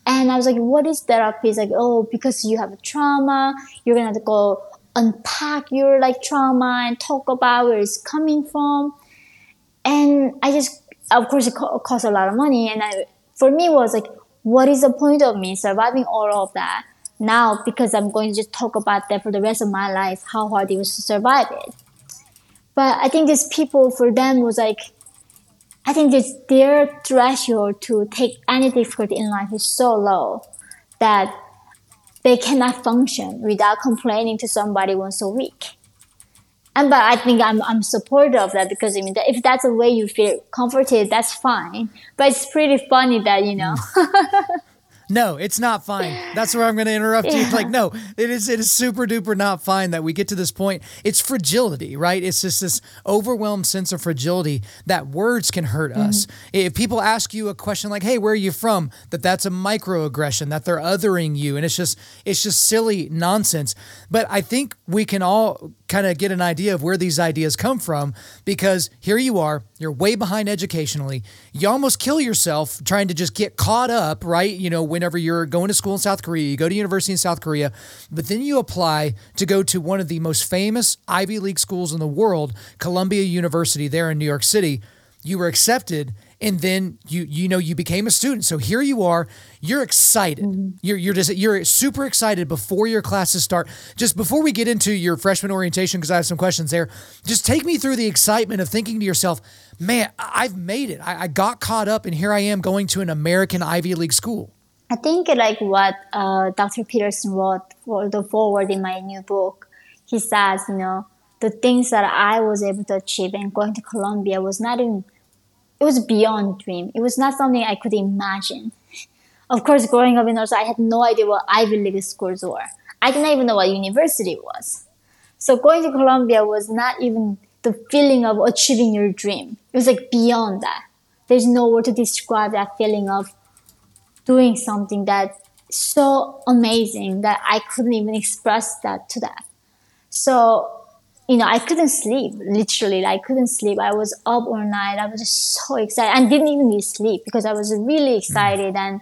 And I was like, what is therapy? It's like, oh, because you have a trauma, you're gonna have to go unpack your like trauma and talk about where it's coming from. And I just, of course, it co- costs a lot of money. And I, for me, was like, what is the point of me surviving all of that now? Because I'm going to just talk about that for the rest of my life, how hard it was to survive it. But I think these people, for them, was like, I think this, their threshold to take any difficulty in life is so low that they cannot function without complaining to somebody once a week. And but I think I'm I'm supportive of that because I mean if that's the way you feel comforted, that's fine. But it's pretty funny that you know. <laughs> No, it's not fine. That's where I'm going to interrupt yeah. you. Like, no, it is. It is super duper not fine that we get to this point. It's fragility, right? It's just this overwhelmed sense of fragility that words can hurt mm-hmm. us. If people ask you a question like, "Hey, where are you from?" That that's a microaggression. That they're othering you, and it's just it's just silly nonsense. But I think we can all kind of get an idea of where these ideas come from because here you are, you're way behind educationally. You almost kill yourself trying to just get caught up, right? You know, whenever you're going to school in South Korea, you go to university in South Korea, but then you apply to go to one of the most famous Ivy League schools in the world, Columbia University there in New York City. You were accepted and then you you know you became a student. So here you are. You're excited. Mm-hmm. you're you're just you're super excited before your classes start. Just before we get into your freshman orientation because i have some questions there just take me through the excitement of thinking to yourself man i've made it. I, I got caught up and here i am going to an american ivy league school. I think like what uh, dr peterson wrote for the foreword in my new book he says you know the things that i was able to achieve and going to columbia was not even it was beyond dream. It was not something I could imagine. Of course, growing up in North, I had no idea what Ivy League schools were. I didn't even know what university was. So going to Columbia was not even the feeling of achieving your dream. It was like beyond that. There's no word to describe that feeling of doing something that's so amazing that I couldn't even express that to that. So, you know, I couldn't sleep. Literally, I couldn't sleep. I was up all night. I was just so excited and didn't even need sleep because I was really mm. excited and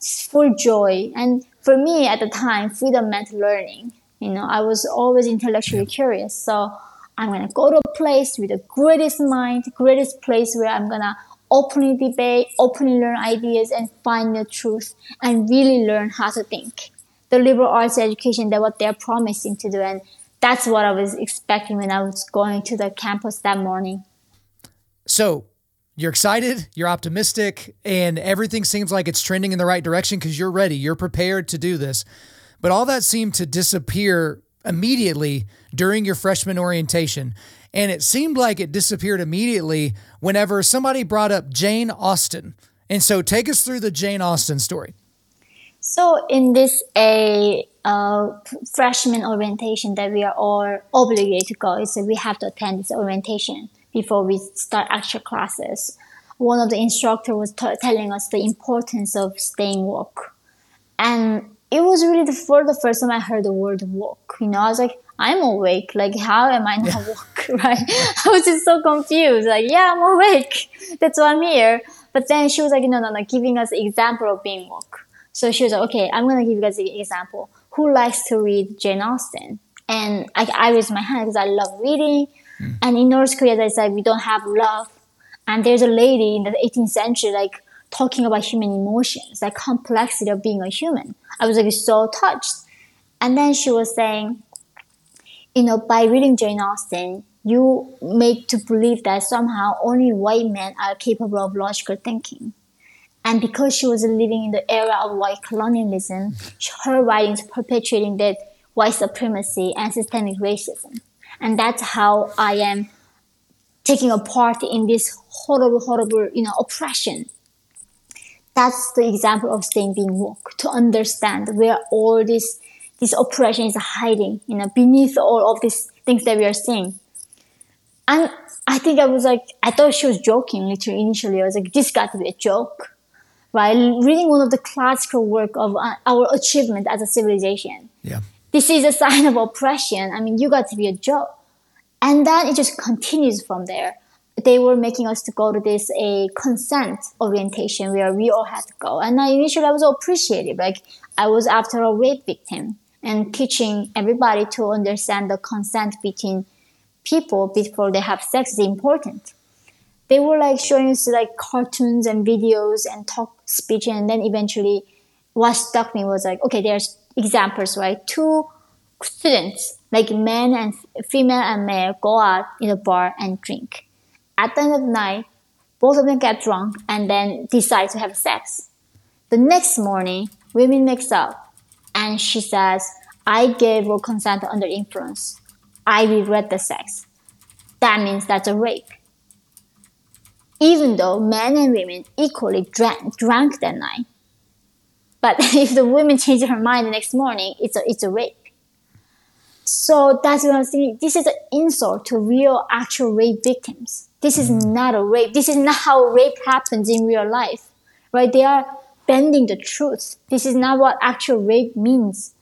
full joy. And for me at the time, freedom meant learning. You know, I was always intellectually curious. So I'm gonna go to a place with the greatest mind, greatest place where I'm gonna openly debate, openly learn ideas and find the truth and really learn how to think. The liberal arts education, that what they're promising to do. And that's what I was expecting when I was going to the campus that morning. So you're excited, you're optimistic, and everything seems like it's trending in the right direction because you're ready, you're prepared to do this. But all that seemed to disappear immediately during your freshman orientation. And it seemed like it disappeared immediately whenever somebody brought up Jane Austen. And so take us through the Jane Austen story. So in this a uh, freshman orientation that we are all obligated to go, is we have to attend this orientation before we start actual classes. One of the instructor was t- telling us the importance of staying woke, and it was really the, for the first time I heard the word woke. You know, I was like, I'm awake. Like, how am I not <laughs> woke? <laughs> right? <laughs> I was just so confused. Like, yeah, I'm awake. That's why I'm here. But then she was like, no, no, no, giving us example of being woke. So she was like, okay, I'm gonna give you guys an example. Who likes to read Jane Austen? And I, I raised my hand because I love reading. Mm. And in North Korea, they said we don't have love. And there's a lady in the 18th century, like talking about human emotions, like complexity of being a human. I was like so touched. And then she was saying, you know, by reading Jane Austen, you make to believe that somehow only white men are capable of logical thinking. And because she was living in the era of white colonialism, her writings perpetuating that white supremacy and systemic racism. And that's how I am taking a part in this horrible, horrible, you know, oppression that's the example of staying being woke to understand where all this this oppression is hiding, you know, beneath all of these things that we are seeing. And I think I was like, I thought she was joking literally initially. I was like, this got to be a joke, right? Reading one of the classical work of uh, our achievement as a civilization. Yeah. This is a sign of oppression. I mean, you got to be a joke. And then it just continues from there they were making us to go to this a consent orientation where we all had to go. And I initially I was appreciative. Like I was after a rape victim and teaching everybody to understand the consent between people before they have sex is important. They were like showing us like cartoons and videos and talk speech and then eventually what struck me was like, okay, there's examples, right? Two students, like men and female and male, go out in a bar and drink at the end of the night, both of them get drunk and then decide to have sex. The next morning, women mix up and she says, I gave her consent under influence. I regret the sex. That means that's a rape. Even though men and women equally drank, drank that night. But <laughs> if the woman changes her mind the next morning, it's a, it's a rape. So that's what I'm saying. This is an insult to real actual rape victims. This is mm. not a rape. This is not how rape happens in real life, right? They are bending the truth. This is not what actual rape means.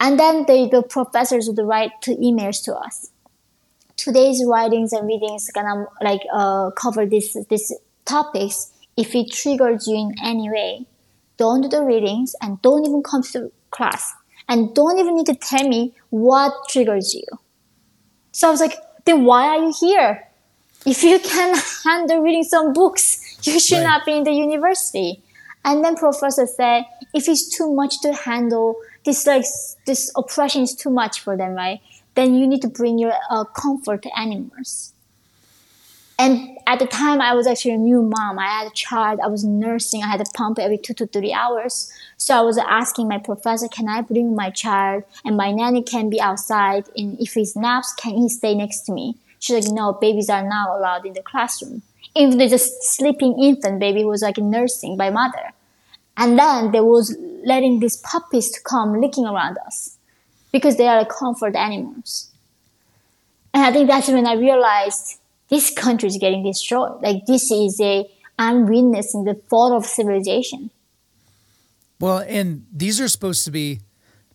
And then the, the professors would write to emails to us. Today's writings and readings gonna like uh, cover this this topics. If it triggers you in any way, don't do the readings and don't even come to class and don't even need to tell me what triggers you. So I was like, then why are you here? if you can <laughs> handle reading some books, you should right. not be in the university. And then professor said, if it's too much to handle, this like this oppression is too much for them, right? Then you need to bring your uh, comfort animals. And at the time, I was actually a new mom. I had a child. I was nursing. I had a pump every two to three hours. So I was asking my professor, can I bring my child? And my nanny can be outside. And if he naps, can he stay next to me? She's like, no, babies are not allowed in the classroom. Even there's a sleeping infant baby who was like nursing by mother. And then there was letting these puppies to come licking around us because they are comfort animals. And I think that's when I realized this country is getting destroyed. Like this is a, I'm witnessing the fall of civilization. Well, and these are supposed to be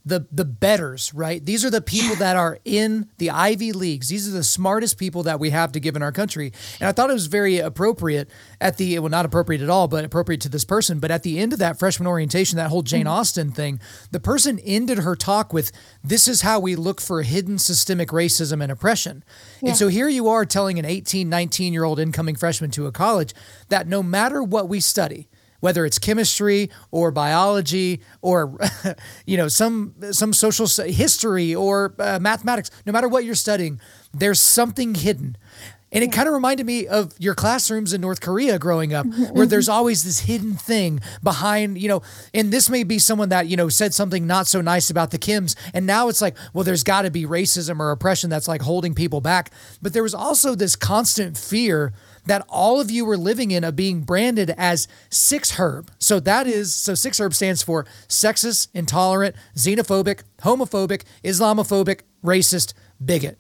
the the betters, right? These are the people that are in the Ivy Leagues. These are the smartest people that we have to give in our country. And I thought it was very appropriate at the well, not appropriate at all, but appropriate to this person. But at the end of that freshman orientation, that whole Jane mm-hmm. Austen thing, the person ended her talk with, "This is how we look for hidden systemic racism and oppression." Yeah. And so here you are telling an 18, 19 year old incoming freshman to a college that no matter what we study whether it's chemistry or biology or <laughs> you know some some social history or uh, mathematics no matter what you're studying there's something hidden and it kind of reminded me of your classrooms in North Korea growing up, where there's <laughs> always this hidden thing behind, you know, and this may be someone that, you know, said something not so nice about the Kims. And now it's like, well, there's got to be racism or oppression that's like holding people back. But there was also this constant fear that all of you were living in of being branded as SIXHIRB. So that is so SIXHIRB stands for sexist, intolerant, xenophobic, homophobic, Islamophobic, racist, bigot.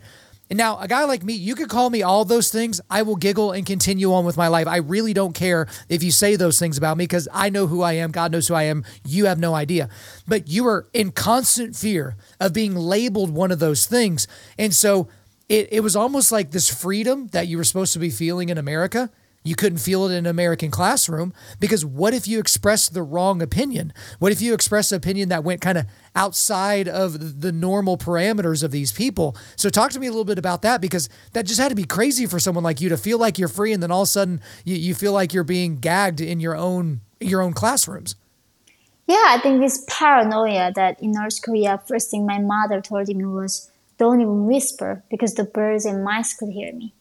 And now, a guy like me, you could call me all those things. I will giggle and continue on with my life. I really don't care if you say those things about me because I know who I am. God knows who I am. You have no idea. But you are in constant fear of being labeled one of those things. And so it, it was almost like this freedom that you were supposed to be feeling in America. You couldn't feel it in an American classroom because what if you expressed the wrong opinion? What if you expressed an opinion that went kind of outside of the normal parameters of these people? So, talk to me a little bit about that because that just had to be crazy for someone like you to feel like you're free and then all of a sudden you, you feel like you're being gagged in your own your own classrooms. Yeah, I think this paranoia that in North Korea, first thing my mother told me was, don't even whisper because the birds and mice could hear me.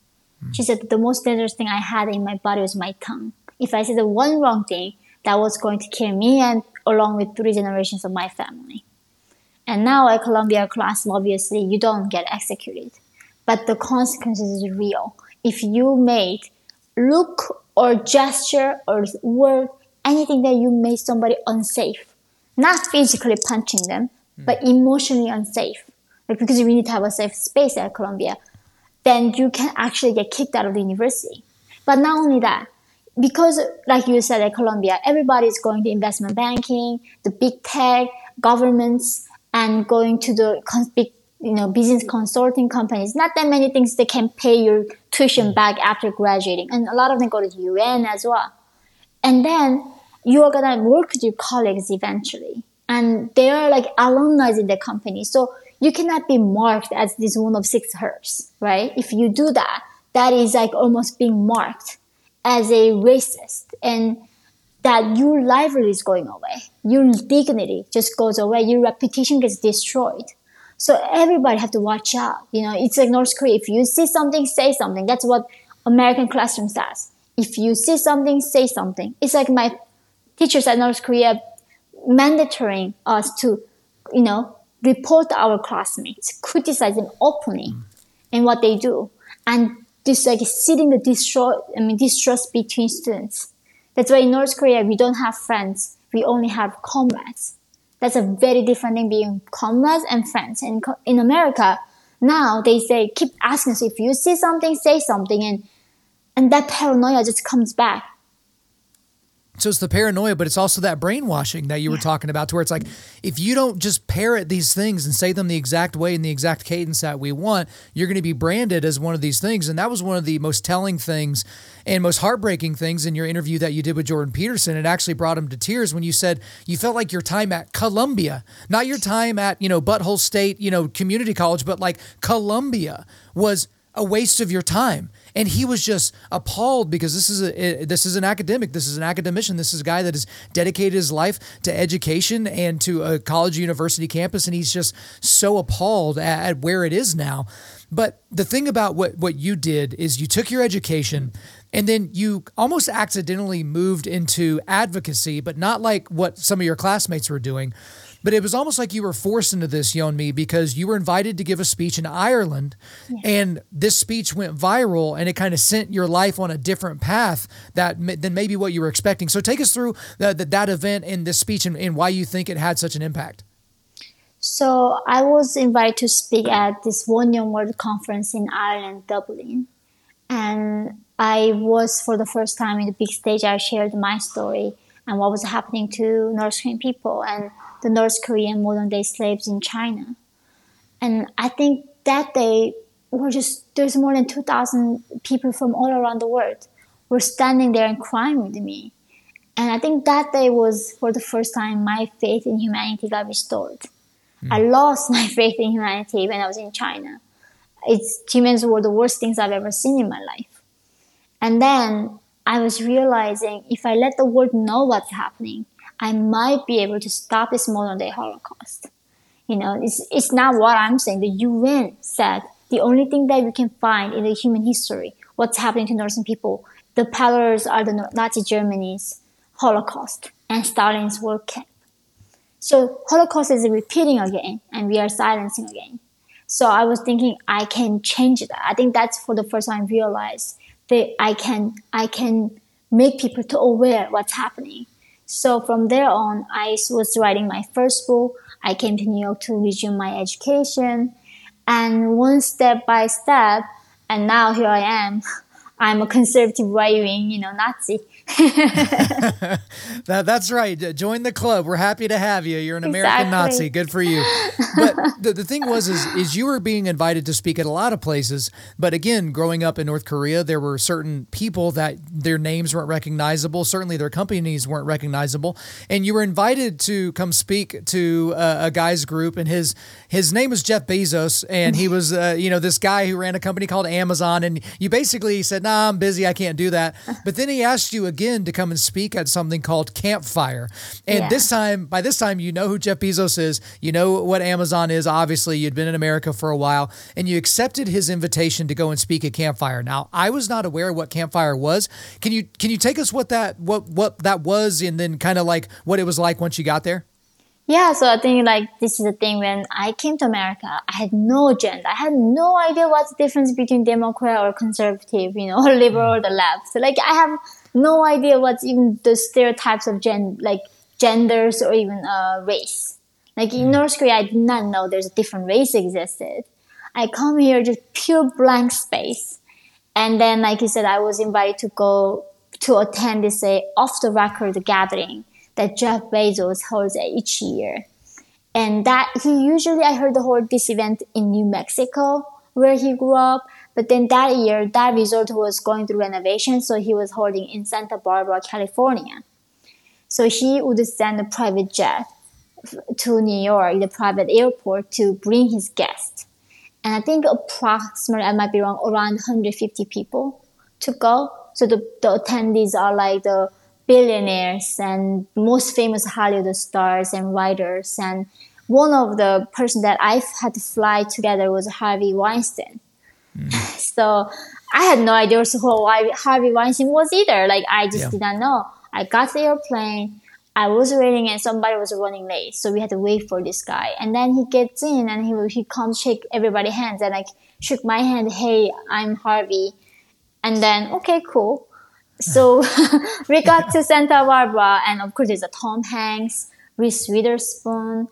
Mm. She said the most dangerous thing I had in my body was my tongue. If I said the one wrong thing, that was going to kill me and along with three generations of my family. And now at Columbia class, obviously you don't get executed, but the consequences is real. If you made look or gesture or word anything that you made somebody unsafe, not physically punching them, mm. but emotionally unsafe, like because we need to have a safe space at Columbia, then you can actually get kicked out of the university. But not only that, because like you said at Columbia, everybody is going to investment banking, the big tech, governments, and going to the big you know business consulting companies. Not that many things they can pay your tuition back after graduating, and a lot of them go to the UN as well. And then you are gonna work with your colleagues eventually, and they are like alumni in the company. So you cannot be marked as this one of six herbs, right? If you do that, that is like almost being marked as a racist and that your livelihood is going away. Your dignity just goes away. Your reputation gets destroyed. So everybody have to watch out. You know, it's like North Korea. If you see something, say something. That's what American classroom says. If you see something, say something. It's like my teachers at North Korea mandatoring us to, you know, report our classmates, criticize them openly mm. in what they do, and just like sitting the distrust, I mean, distrust between students. That's why in North Korea we don't have friends; we only have comrades. That's a very different thing being comrades and friends. And in America, now they say keep asking us if you see something, say something, and and that paranoia just comes back so it's the paranoia, but it's also that brainwashing that you were talking about, to where it's like, if you don't just parrot these things and say them the exact way and the exact cadence that we want, you're going to be branded as one of these things. And that was one of the most telling things and most heartbreaking things in your interview that you did with Jordan Peterson. It actually brought him to tears when you said you felt like your time at Columbia, not your time at, you know, Butthole State, you know, community college, but like Columbia was a waste of your time and he was just appalled because this is a this is an academic, this is an academician, this is a guy that has dedicated his life to education and to a college university campus, and he's just so appalled at, at where it is now. But the thing about what what you did is you took your education and then you almost accidentally moved into advocacy, but not like what some of your classmates were doing. But it was almost like you were forced into this, Yeonmi, because you were invited to give a speech in Ireland, yeah. and this speech went viral, and it kind of sent your life on a different path that than maybe what you were expecting. So take us through the, the, that event and this speech, and, and why you think it had such an impact. So I was invited to speak at this One Young World Conference in Ireland, Dublin, and I was for the first time in the big stage. I shared my story and what was happening to North Korean people and the North Korean modern day slaves in China. And I think that day were just there's more than 2,000 people from all around the world were standing there and crying with me. And I think that day was for the first time my faith in humanity got restored. Mm. I lost <laughs> my faith in humanity when I was in China. It's humans were the worst things I've ever seen in my life. And then I was realizing if I let the world know what's happening, I might be able to stop this modern day Holocaust. You know, it's, it's not what I'm saying. The UN said the only thing that we can find in the human history, what's happening to Northern people, the parallels are the Nazi Germany's Holocaust and Stalin's work camp. So Holocaust is repeating again, and we are silencing again. So I was thinking I can change that. I think that's for the first time I realized that I can I can make people to aware what's happening. So from there on, I was writing my first book. I came to New York to resume my education, and one step by step, and now here I am. <laughs> I'm a conservative right wing, you know, Nazi. <laughs> <laughs> that, that's right. Join the club. We're happy to have you. You're an American Nazi. Good for you. But the, the thing was, is, is you were being invited to speak at a lot of places. But again, growing up in North Korea, there were certain people that their names weren't recognizable. Certainly their companies weren't recognizable. And you were invited to come speak to a, a guy's group and his, his name was Jeff Bezos. And he was, uh, you know, this guy who ran a company called Amazon. And you basically said, nah, I'm busy. I can't do that. But then he asked you again to come and speak at something called Campfire. And yeah. this time, by this time, you know who Jeff Bezos is. You know what Amazon is. Obviously, you'd been in America for a while, and you accepted his invitation to go and speak at Campfire. Now, I was not aware what Campfire was. Can you can you take us what that what what that was, and then kind of like what it was like once you got there? Yeah, so I think like this is the thing when I came to America, I had no agenda. I had no idea what's the difference between Democrat or conservative, you know, <laughs> or liberal or the left. So like I have no idea what's even the stereotypes of gen like genders or even uh, race. Like in North Korea, I did not know there's a different race existed. I come here just pure blank space, and then like you said, I was invited to go to attend this uh, off the record gathering that Jeff Bezos holds each year. And that he usually I heard the whole this event in New Mexico where he grew up but then that year, that resort was going through renovation, so he was holding in Santa Barbara, California. So he would send a private jet to New York, the private airport, to bring his guests. And I think approximately, I might be wrong, around 150 people to go. So the, the attendees are like the billionaires and most famous Hollywood stars and writers. And one of the person that I had to fly together was Harvey Weinstein. <sighs> So I had no idea who Harvey Weinstein was either. Like I just yeah. did not know. I got the airplane. I was waiting and somebody was running late. So we had to wait for this guy. And then he gets in and he, he comes shake everybody's hands and like shook my hand. Hey, I'm Harvey. And then, okay, cool. So <laughs> we got to Santa Barbara and of course there's a Tom Hanks, Reese Witherspoon.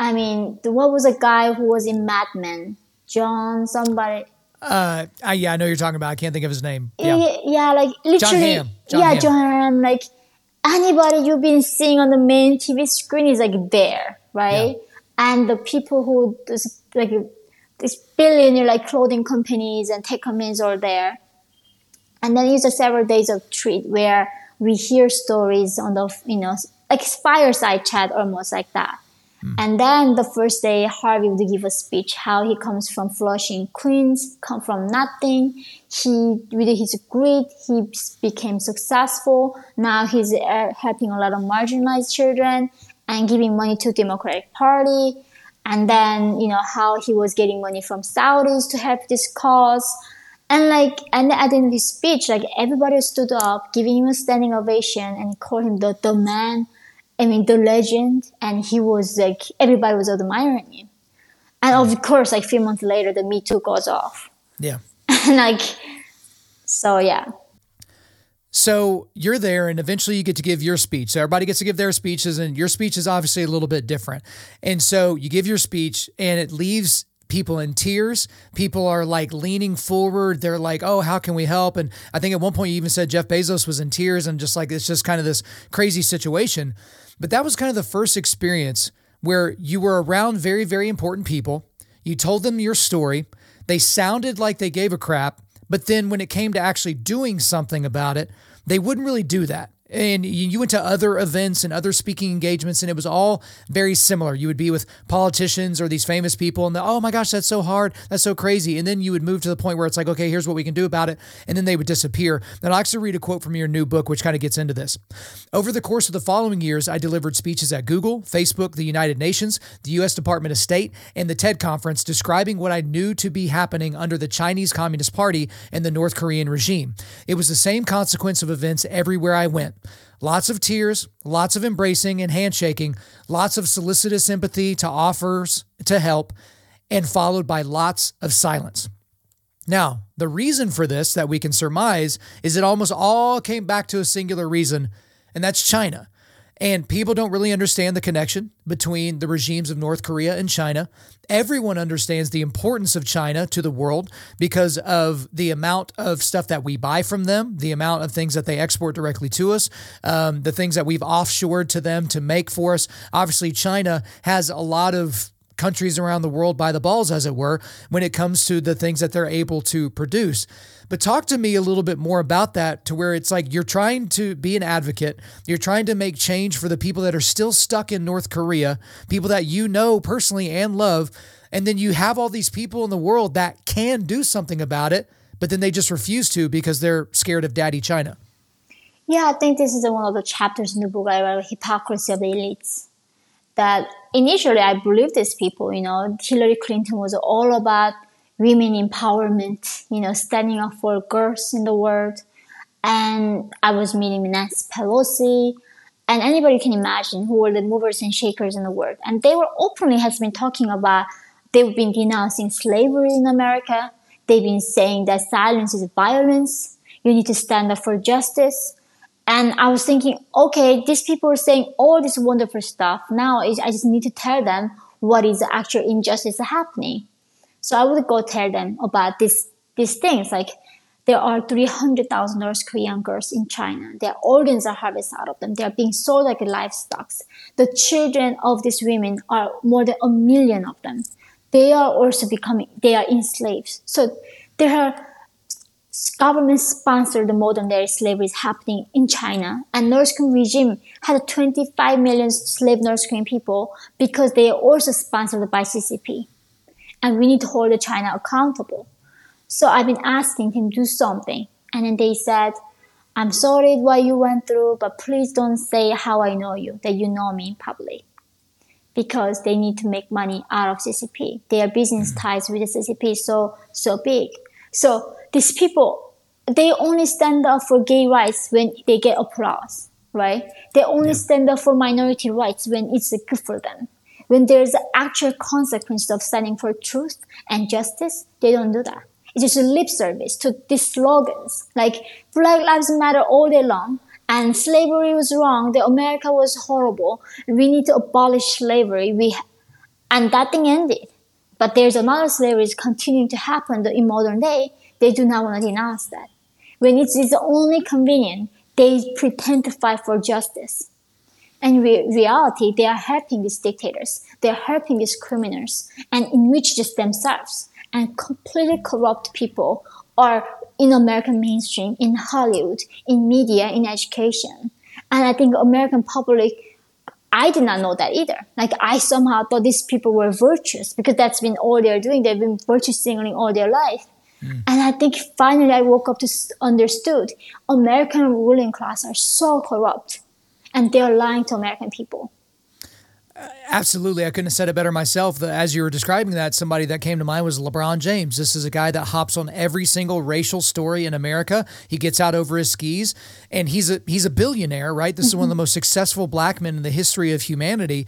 I mean, what was a guy who was in Mad Men? John somebody. Uh, I, yeah, I know you're talking about. I can't think of his name. Yeah, yeah, like literally. Jon Hamm. John yeah, Hamm. Jon Hamm. Like anybody you've been seeing on the main TV screen is like there, right? Yeah. And the people who like this billionaire like clothing companies and tech companies are there. And then it's a several days of treat where we hear stories on the you know like fireside chat almost like that Mm. And then the first day, Harvey would give a speech how he comes from Flushing, Queens, come from nothing. He, with his grit, he became successful. Now he's uh, helping a lot of marginalized children and giving money to Democratic Party. And then, you know, how he was getting money from Saudis to help this cause. And like, and at the end of his speech, like everybody stood up, giving him a standing ovation and called him the, the man I mean, the legend, and he was like, everybody was admiring him. And of course, like a few months later, the Me Too goes off. Yeah. and <laughs> like, so yeah. So you're there, and eventually you get to give your speech. So everybody gets to give their speeches, and your speech is obviously a little bit different. And so you give your speech, and it leaves people in tears. People are like leaning forward. They're like, oh, how can we help? And I think at one point you even said Jeff Bezos was in tears, and just like it's just kind of this crazy situation. But that was kind of the first experience where you were around very, very important people. You told them your story. They sounded like they gave a crap, but then when it came to actually doing something about it, they wouldn't really do that and you went to other events and other speaking engagements and it was all very similar. You would be with politicians or these famous people and the, oh my gosh that's so hard. That's so crazy. And then you would move to the point where it's like okay here's what we can do about it and then they would disappear. And i'll actually read a quote from your new book which kind of gets into this. Over the course of the following years i delivered speeches at google facebook the united nations the u.s department of state and the ted conference describing what i knew to be happening under the chinese communist party and the north korean regime. It was the same consequence of events everywhere i went Lots of tears, lots of embracing and handshaking, lots of solicitous sympathy to offers to help, and followed by lots of silence. Now, the reason for this that we can surmise is it almost all came back to a singular reason, and that's China. And people don't really understand the connection between the regimes of North Korea and China. Everyone understands the importance of China to the world because of the amount of stuff that we buy from them, the amount of things that they export directly to us, um, the things that we've offshored to them to make for us. Obviously, China has a lot of countries around the world by the balls, as it were, when it comes to the things that they're able to produce. But talk to me a little bit more about that to where it's like you're trying to be an advocate, you're trying to make change for the people that are still stuck in North Korea, people that you know personally and love. And then you have all these people in the world that can do something about it, but then they just refuse to because they're scared of daddy China. Yeah, I think this is one of the chapters in the book about Hypocrisy of the Elites. That initially I believed these people, you know, Hillary Clinton was all about women empowerment, you know, standing up for girls in the world. And I was meeting Nancy Pelosi and anybody can imagine who were the movers and shakers in the world. And they were openly has been talking about they've been denouncing slavery in America. They've been saying that silence is violence. You need to stand up for justice. And I was thinking, okay, these people are saying all this wonderful stuff. Now I just need to tell them what is the actual injustice happening. So I would go tell them about this, these things like there are 300,000 North Korean girls in China. Their organs are harvested out of them. They are being sold like livestock. The children of these women are more than a million of them. They are also becoming, they are enslaved. So there are government sponsored modern day slavery is happening in China. And North Korean regime had 25 million slave North Korean people because they are also sponsored by CCP and we need to hold China accountable. So I've been asking him to do something. And then they said, I'm sorry what you went through, but please don't say how I know you, that you know me in public. Because they need to make money out of CCP. Their business mm. ties with the CCP is so so big. So these people, they only stand up for gay rights when they get applause, right? They only yeah. stand up for minority rights when it's good for them when there's actual consequence of standing for truth and justice, they don't do that. It's just lip service to these slogans like Black Lives Matter all day long and slavery was wrong, the America was horrible, we need to abolish slavery. We and that thing ended. But there's another slavery is continuing to happen in modern day. They do not want to denounce that. When it is only convenient, they pretend to fight for justice. And re- reality, they are helping these dictators. They are helping these criminals and enrich just themselves. And completely corrupt people are in American mainstream, in Hollywood, in media, in education. And I think American public, I did not know that either. Like I somehow thought these people were virtuous because that's been all they're doing. They've been virtue signaling all their life. Mm. And I think finally I woke up to understood American ruling class are so corrupt and they're lying to American people. Absolutely. I couldn't have said it better myself. As you were describing that, somebody that came to mind was LeBron James. This is a guy that hops on every single racial story in America. He gets out over his skis and he's a he's a billionaire, right? This mm-hmm. is one of the most successful black men in the history of humanity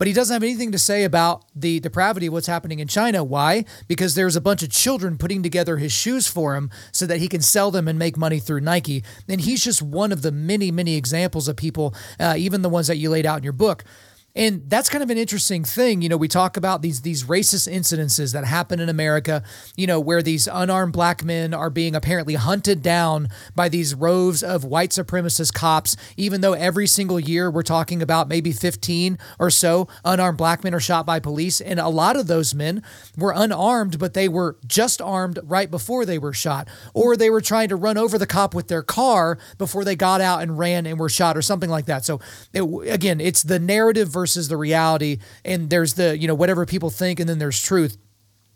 but he doesn't have anything to say about the depravity of what's happening in China. Why? Because there's a bunch of children putting together his shoes for him so that he can sell them and make money through Nike. And he's just one of the many, many examples of people, uh, even the ones that you laid out in your book. And that's kind of an interesting thing. You know, we talk about these these racist incidences that happen in America, you know, where these unarmed black men are being apparently hunted down by these rows of white supremacist cops, even though every single year we're talking about maybe 15 or so unarmed black men are shot by police. And a lot of those men were unarmed, but they were just armed right before they were shot, or they were trying to run over the cop with their car before they got out and ran and were shot, or something like that. So, it, again, it's the narrative versus the reality. And there's the, you know, whatever people think, and then there's truth.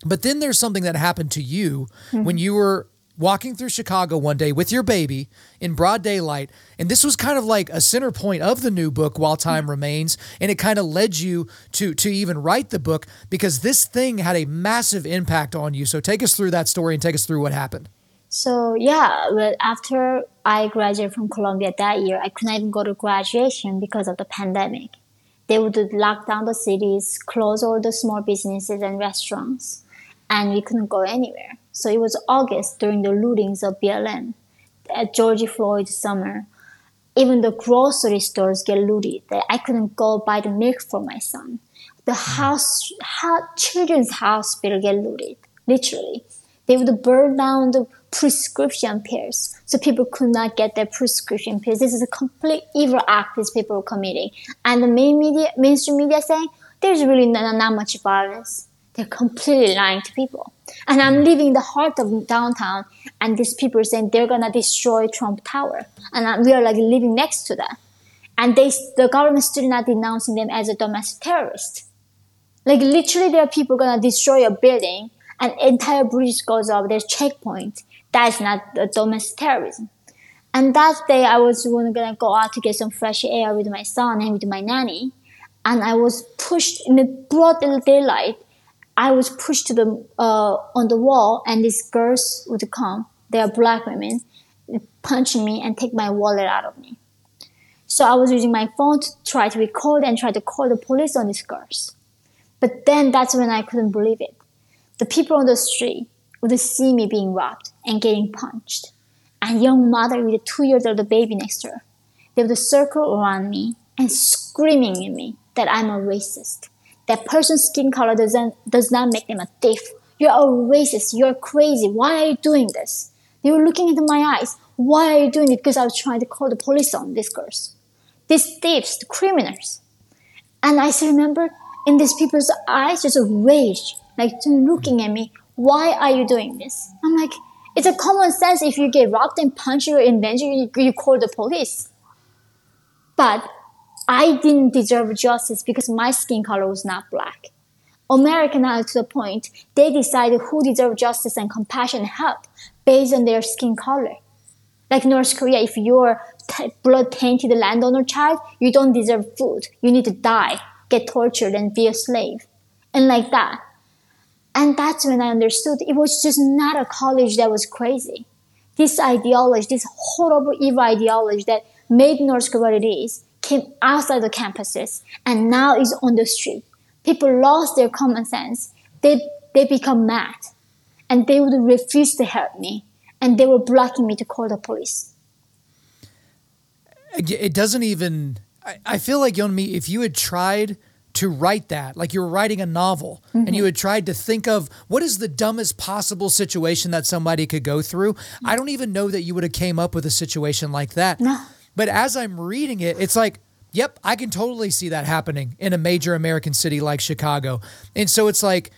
But then there's something that happened to you mm-hmm. when you were walking through Chicago one day with your baby in broad daylight. And this was kind of like a center point of the new book, While Time mm-hmm. Remains. And it kind of led you to, to even write the book because this thing had a massive impact on you. So take us through that story and take us through what happened. So yeah, but after I graduated from Columbia that year, I couldn't even go to graduation because of the pandemic they would lock down the cities, close all the small businesses and restaurants, and we couldn't go anywhere. So it was August during the lootings of BLM at George Floyd summer. Even the grocery stores get looted. I couldn't go buy the milk for my son. The house, children's hospital get looted, literally. They would burn down the prescription pills. So people could not get their prescription pills. This is a complete evil act these people are committing. And the main media, mainstream media saying there's really not, not much violence. They're completely lying to people. And I'm mm. living in the heart of downtown, and these people are saying they're gonna destroy Trump Tower, and we are like living next to that. And they, the government still not denouncing them as a domestic terrorist. Like literally, there are people gonna destroy a building, and entire bridge goes up. There's checkpoint, that's not domestic terrorism. And that day, I was gonna go out to get some fresh air with my son and with my nanny, and I was pushed in the broad daylight. I was pushed to the uh, on the wall, and these girls would come. They are black women, punching me and take my wallet out of me. So I was using my phone to try to record and try to call the police on these girls. But then that's when I couldn't believe it. The people on the street would see me being robbed and getting punched. And young mother with a two years old baby next to her. They would circle around me and screaming at me that I'm a racist. That person's skin color doesn't does not make them a thief. You're a racist. You're crazy. Why are you doing this? They were looking into my eyes. Why are you doing it? Because I was trying to call the police on these girls. These thieves, the criminals. And I still remember in these people's eyes just a rage, like looking at me why are you doing this? I'm like, it's a common sense if you get robbed and punched or in danger, you, you call the police. But I didn't deserve justice because my skin color was not black. American are to the point, they decided who deserve justice and compassion and help based on their skin color. Like North Korea, if you're blood tainted landowner child, you don't deserve food. You need to die, get tortured, and be a slave. And like that. And that's when I understood it was just not a college that was crazy. This ideology, this horrible evil ideology that made North Korea what it is, came outside the campuses and now is on the street. People lost their common sense. They, they become mad and they would refuse to help me and they were blocking me to call the police. It doesn't even, I feel like, Yeonmi, if you had tried – to write that, like you were writing a novel mm-hmm. and you had tried to think of what is the dumbest possible situation that somebody could go through. Mm-hmm. I don't even know that you would have came up with a situation like that. No. But as I'm reading it, it's like, yep, I can totally see that happening in a major American city like Chicago. And so it's like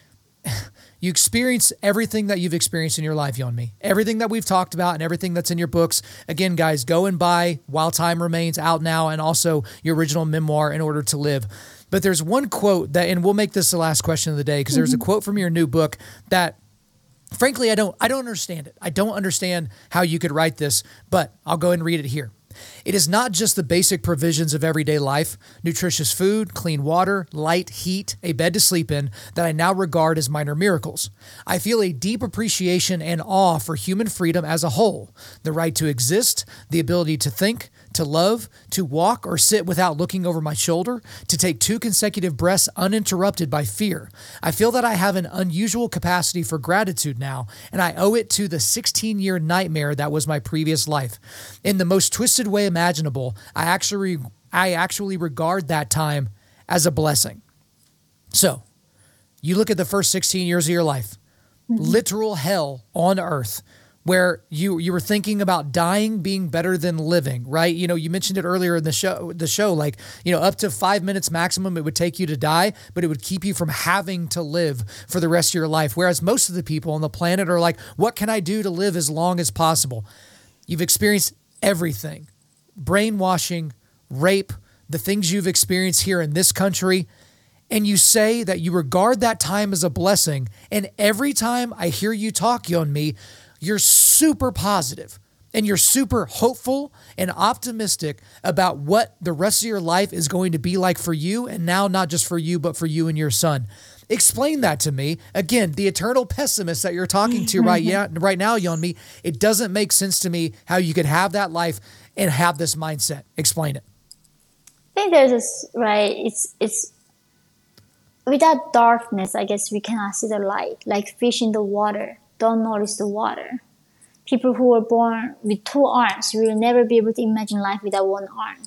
<sighs> you experience everything that you've experienced in your life, Yeonmi. Everything that we've talked about and everything that's in your books. Again, guys, go and buy While Time Remains out now and also your original memoir, In Order to Live. But there's one quote that, and we'll make this the last question of the day because mm-hmm. there's a mm-hmm. quote from your new book that frankly I don't I don't understand it. I don't understand how you could write this, but I'll go and read it here. It is not just the basic provisions of everyday life nutritious food, clean water, light, heat, a bed to sleep in that I now regard as minor miracles. I feel a deep appreciation and awe for human freedom as a whole the right to exist, the ability to think, to love, to walk or sit without looking over my shoulder, to take two consecutive breaths uninterrupted by fear. I feel that I have an unusual capacity for gratitude now, and I owe it to the 16 year nightmare that was my previous life. In the most twisted way imaginable, I actually, I actually regard that time as a blessing. So, you look at the first 16 years of your life, mm-hmm. literal hell on earth where you you were thinking about dying being better than living, right? You know, you mentioned it earlier in the show the show like, you know, up to 5 minutes maximum it would take you to die, but it would keep you from having to live for the rest of your life. Whereas most of the people on the planet are like, what can I do to live as long as possible? You've experienced everything. Brainwashing, rape, the things you've experienced here in this country, and you say that you regard that time as a blessing. And every time I hear you talk, Yeonmi, you're super positive and you're super hopeful and optimistic about what the rest of your life is going to be like for you. And now not just for you but for you and your son. Explain that to me. Again the eternal pessimist that you're talking to right <laughs> yeah right now Yeonmi it doesn't make sense to me how you could have that life and have this mindset. Explain it. I think there's this right it's it's without darkness i guess we cannot see the light like fish in the water don't notice the water. People who were born with two arms will never be able to imagine life without one arm.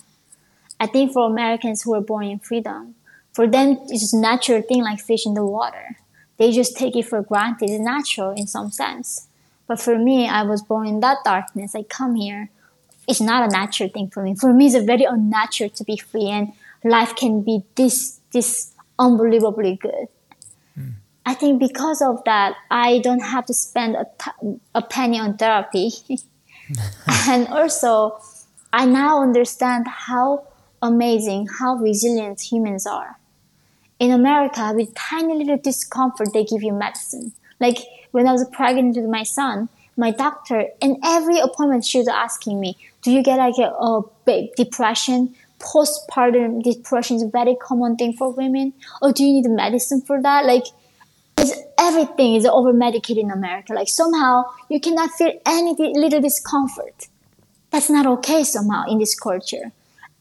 I think for Americans who were born in freedom, for them it's just a natural thing like fish in the water. They just take it for granted. It's natural in some sense. But for me, I was born in that darkness. I come here. It's not a natural thing for me. For me, it's a very unnatural to be free, and life can be this this unbelievably good. I think because of that, I don't have to spend a, t- a penny on therapy. <laughs> and also, I now understand how amazing, how resilient humans are. In America, with tiny little discomfort, they give you medicine. Like when I was pregnant with my son, my doctor, in every appointment, she was asking me, Do you get like a, a depression? Postpartum depression is a very common thing for women. Or do you need medicine for that? Like, is everything is over medicated in America. Like somehow you cannot feel any little discomfort. That's not okay somehow in this culture.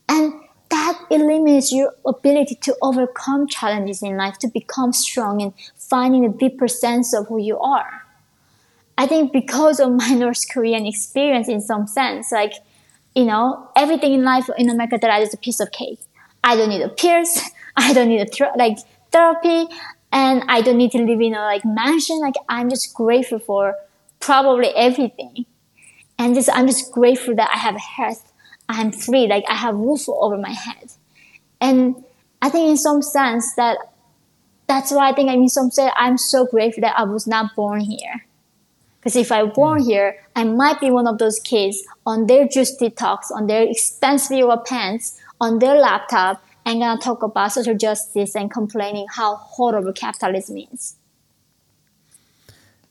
And that eliminates your ability to overcome challenges in life, to become strong and finding a deeper sense of who you are. I think because of <laughs> my North Korean experience in some sense, like, you know, everything in life in America that I is a piece of cake. I don't need a pierce. <laughs> I don't need a th- like therapy and I don't need to live in a like mansion. Like I'm just grateful for probably everything, and just I'm just grateful that I have health. I'm free. Like I have roof over my head, and I think in some sense that that's why I think I mean some sense I'm so grateful that I was not born here. Because if I born mm. here, I might be one of those kids on their juice detox, on their expensive yoga pants, on their laptop, and gonna talk about social justice and complaining how horrible capitalism is.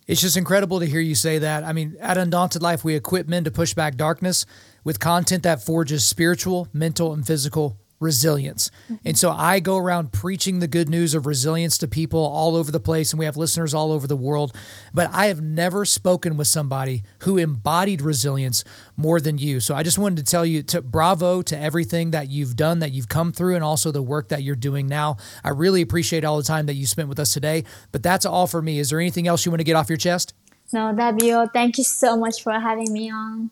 It's just incredible to hear you say that. I mean, at Undaunted Life, we equip men to push back darkness with content that forges spiritual, mental, and physical resilience. And so I go around preaching the good news of resilience to people all over the place, and we have listeners all over the world. But I have never spoken with somebody who embodied resilience more than you. So I just wanted to tell you to bravo to everything that you've done, that you've come through, and also the work that you're doing now. I really appreciate all the time that you spent with us today. But that's all for me. Is there anything else you want to get off your chest? No, W, thank you so much for having me on.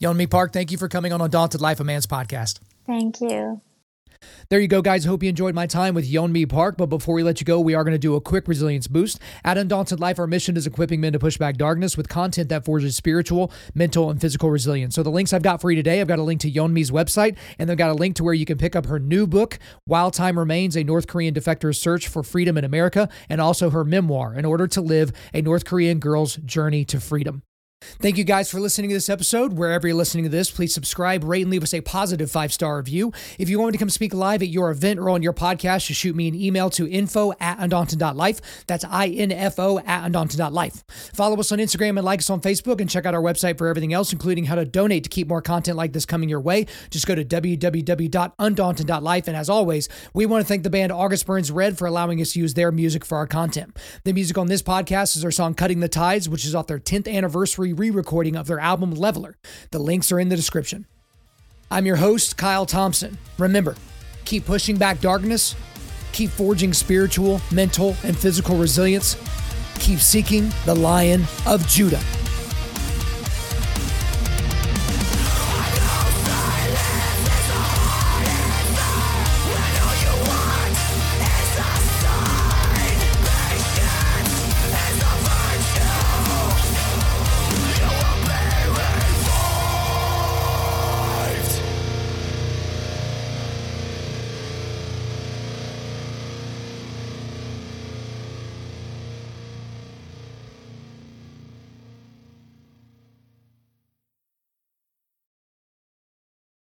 Yeonmi Park, thank you for coming on Undaunted Life, a Man's podcast. Thank you. There you go, guys. Hope you enjoyed my time with Yeonmi Park. But before we let you go, we are going to do a quick resilience boost. At Undaunted Life, our mission is equipping men to push back darkness with content that forges spiritual, mental, and physical resilience. So the links I've got for you today, I've got a link to Yeonmi's website, and they've got a link to where you can pick up her new book, While Time Remains, a North Korean defector's search for freedom in America, and also her memoir, In Order to Live, a North Korean girl's journey to freedom. Thank you guys for listening to this episode. Wherever you're listening to this, please subscribe, rate, and leave us a positive five star review. If you want me to come speak live at your event or on your podcast, just shoot me an email to info at undaunted.life. That's I-N-F-O at undaunted.life. Follow us on Instagram and like us on Facebook and check out our website for everything else, including how to donate to keep more content like this coming your way. Just go to www.undaunted.life. And as always, we want to thank the band August Burns Red for allowing us to use their music for our content. The music on this podcast is our song Cutting the Tides, which is off their 10th anniversary re recording of their album Leveler. The links are in the description. I'm your host, Kyle Thompson. Remember, keep pushing back darkness, keep forging spiritual, mental, and physical resilience, keep seeking the Lion of Judah.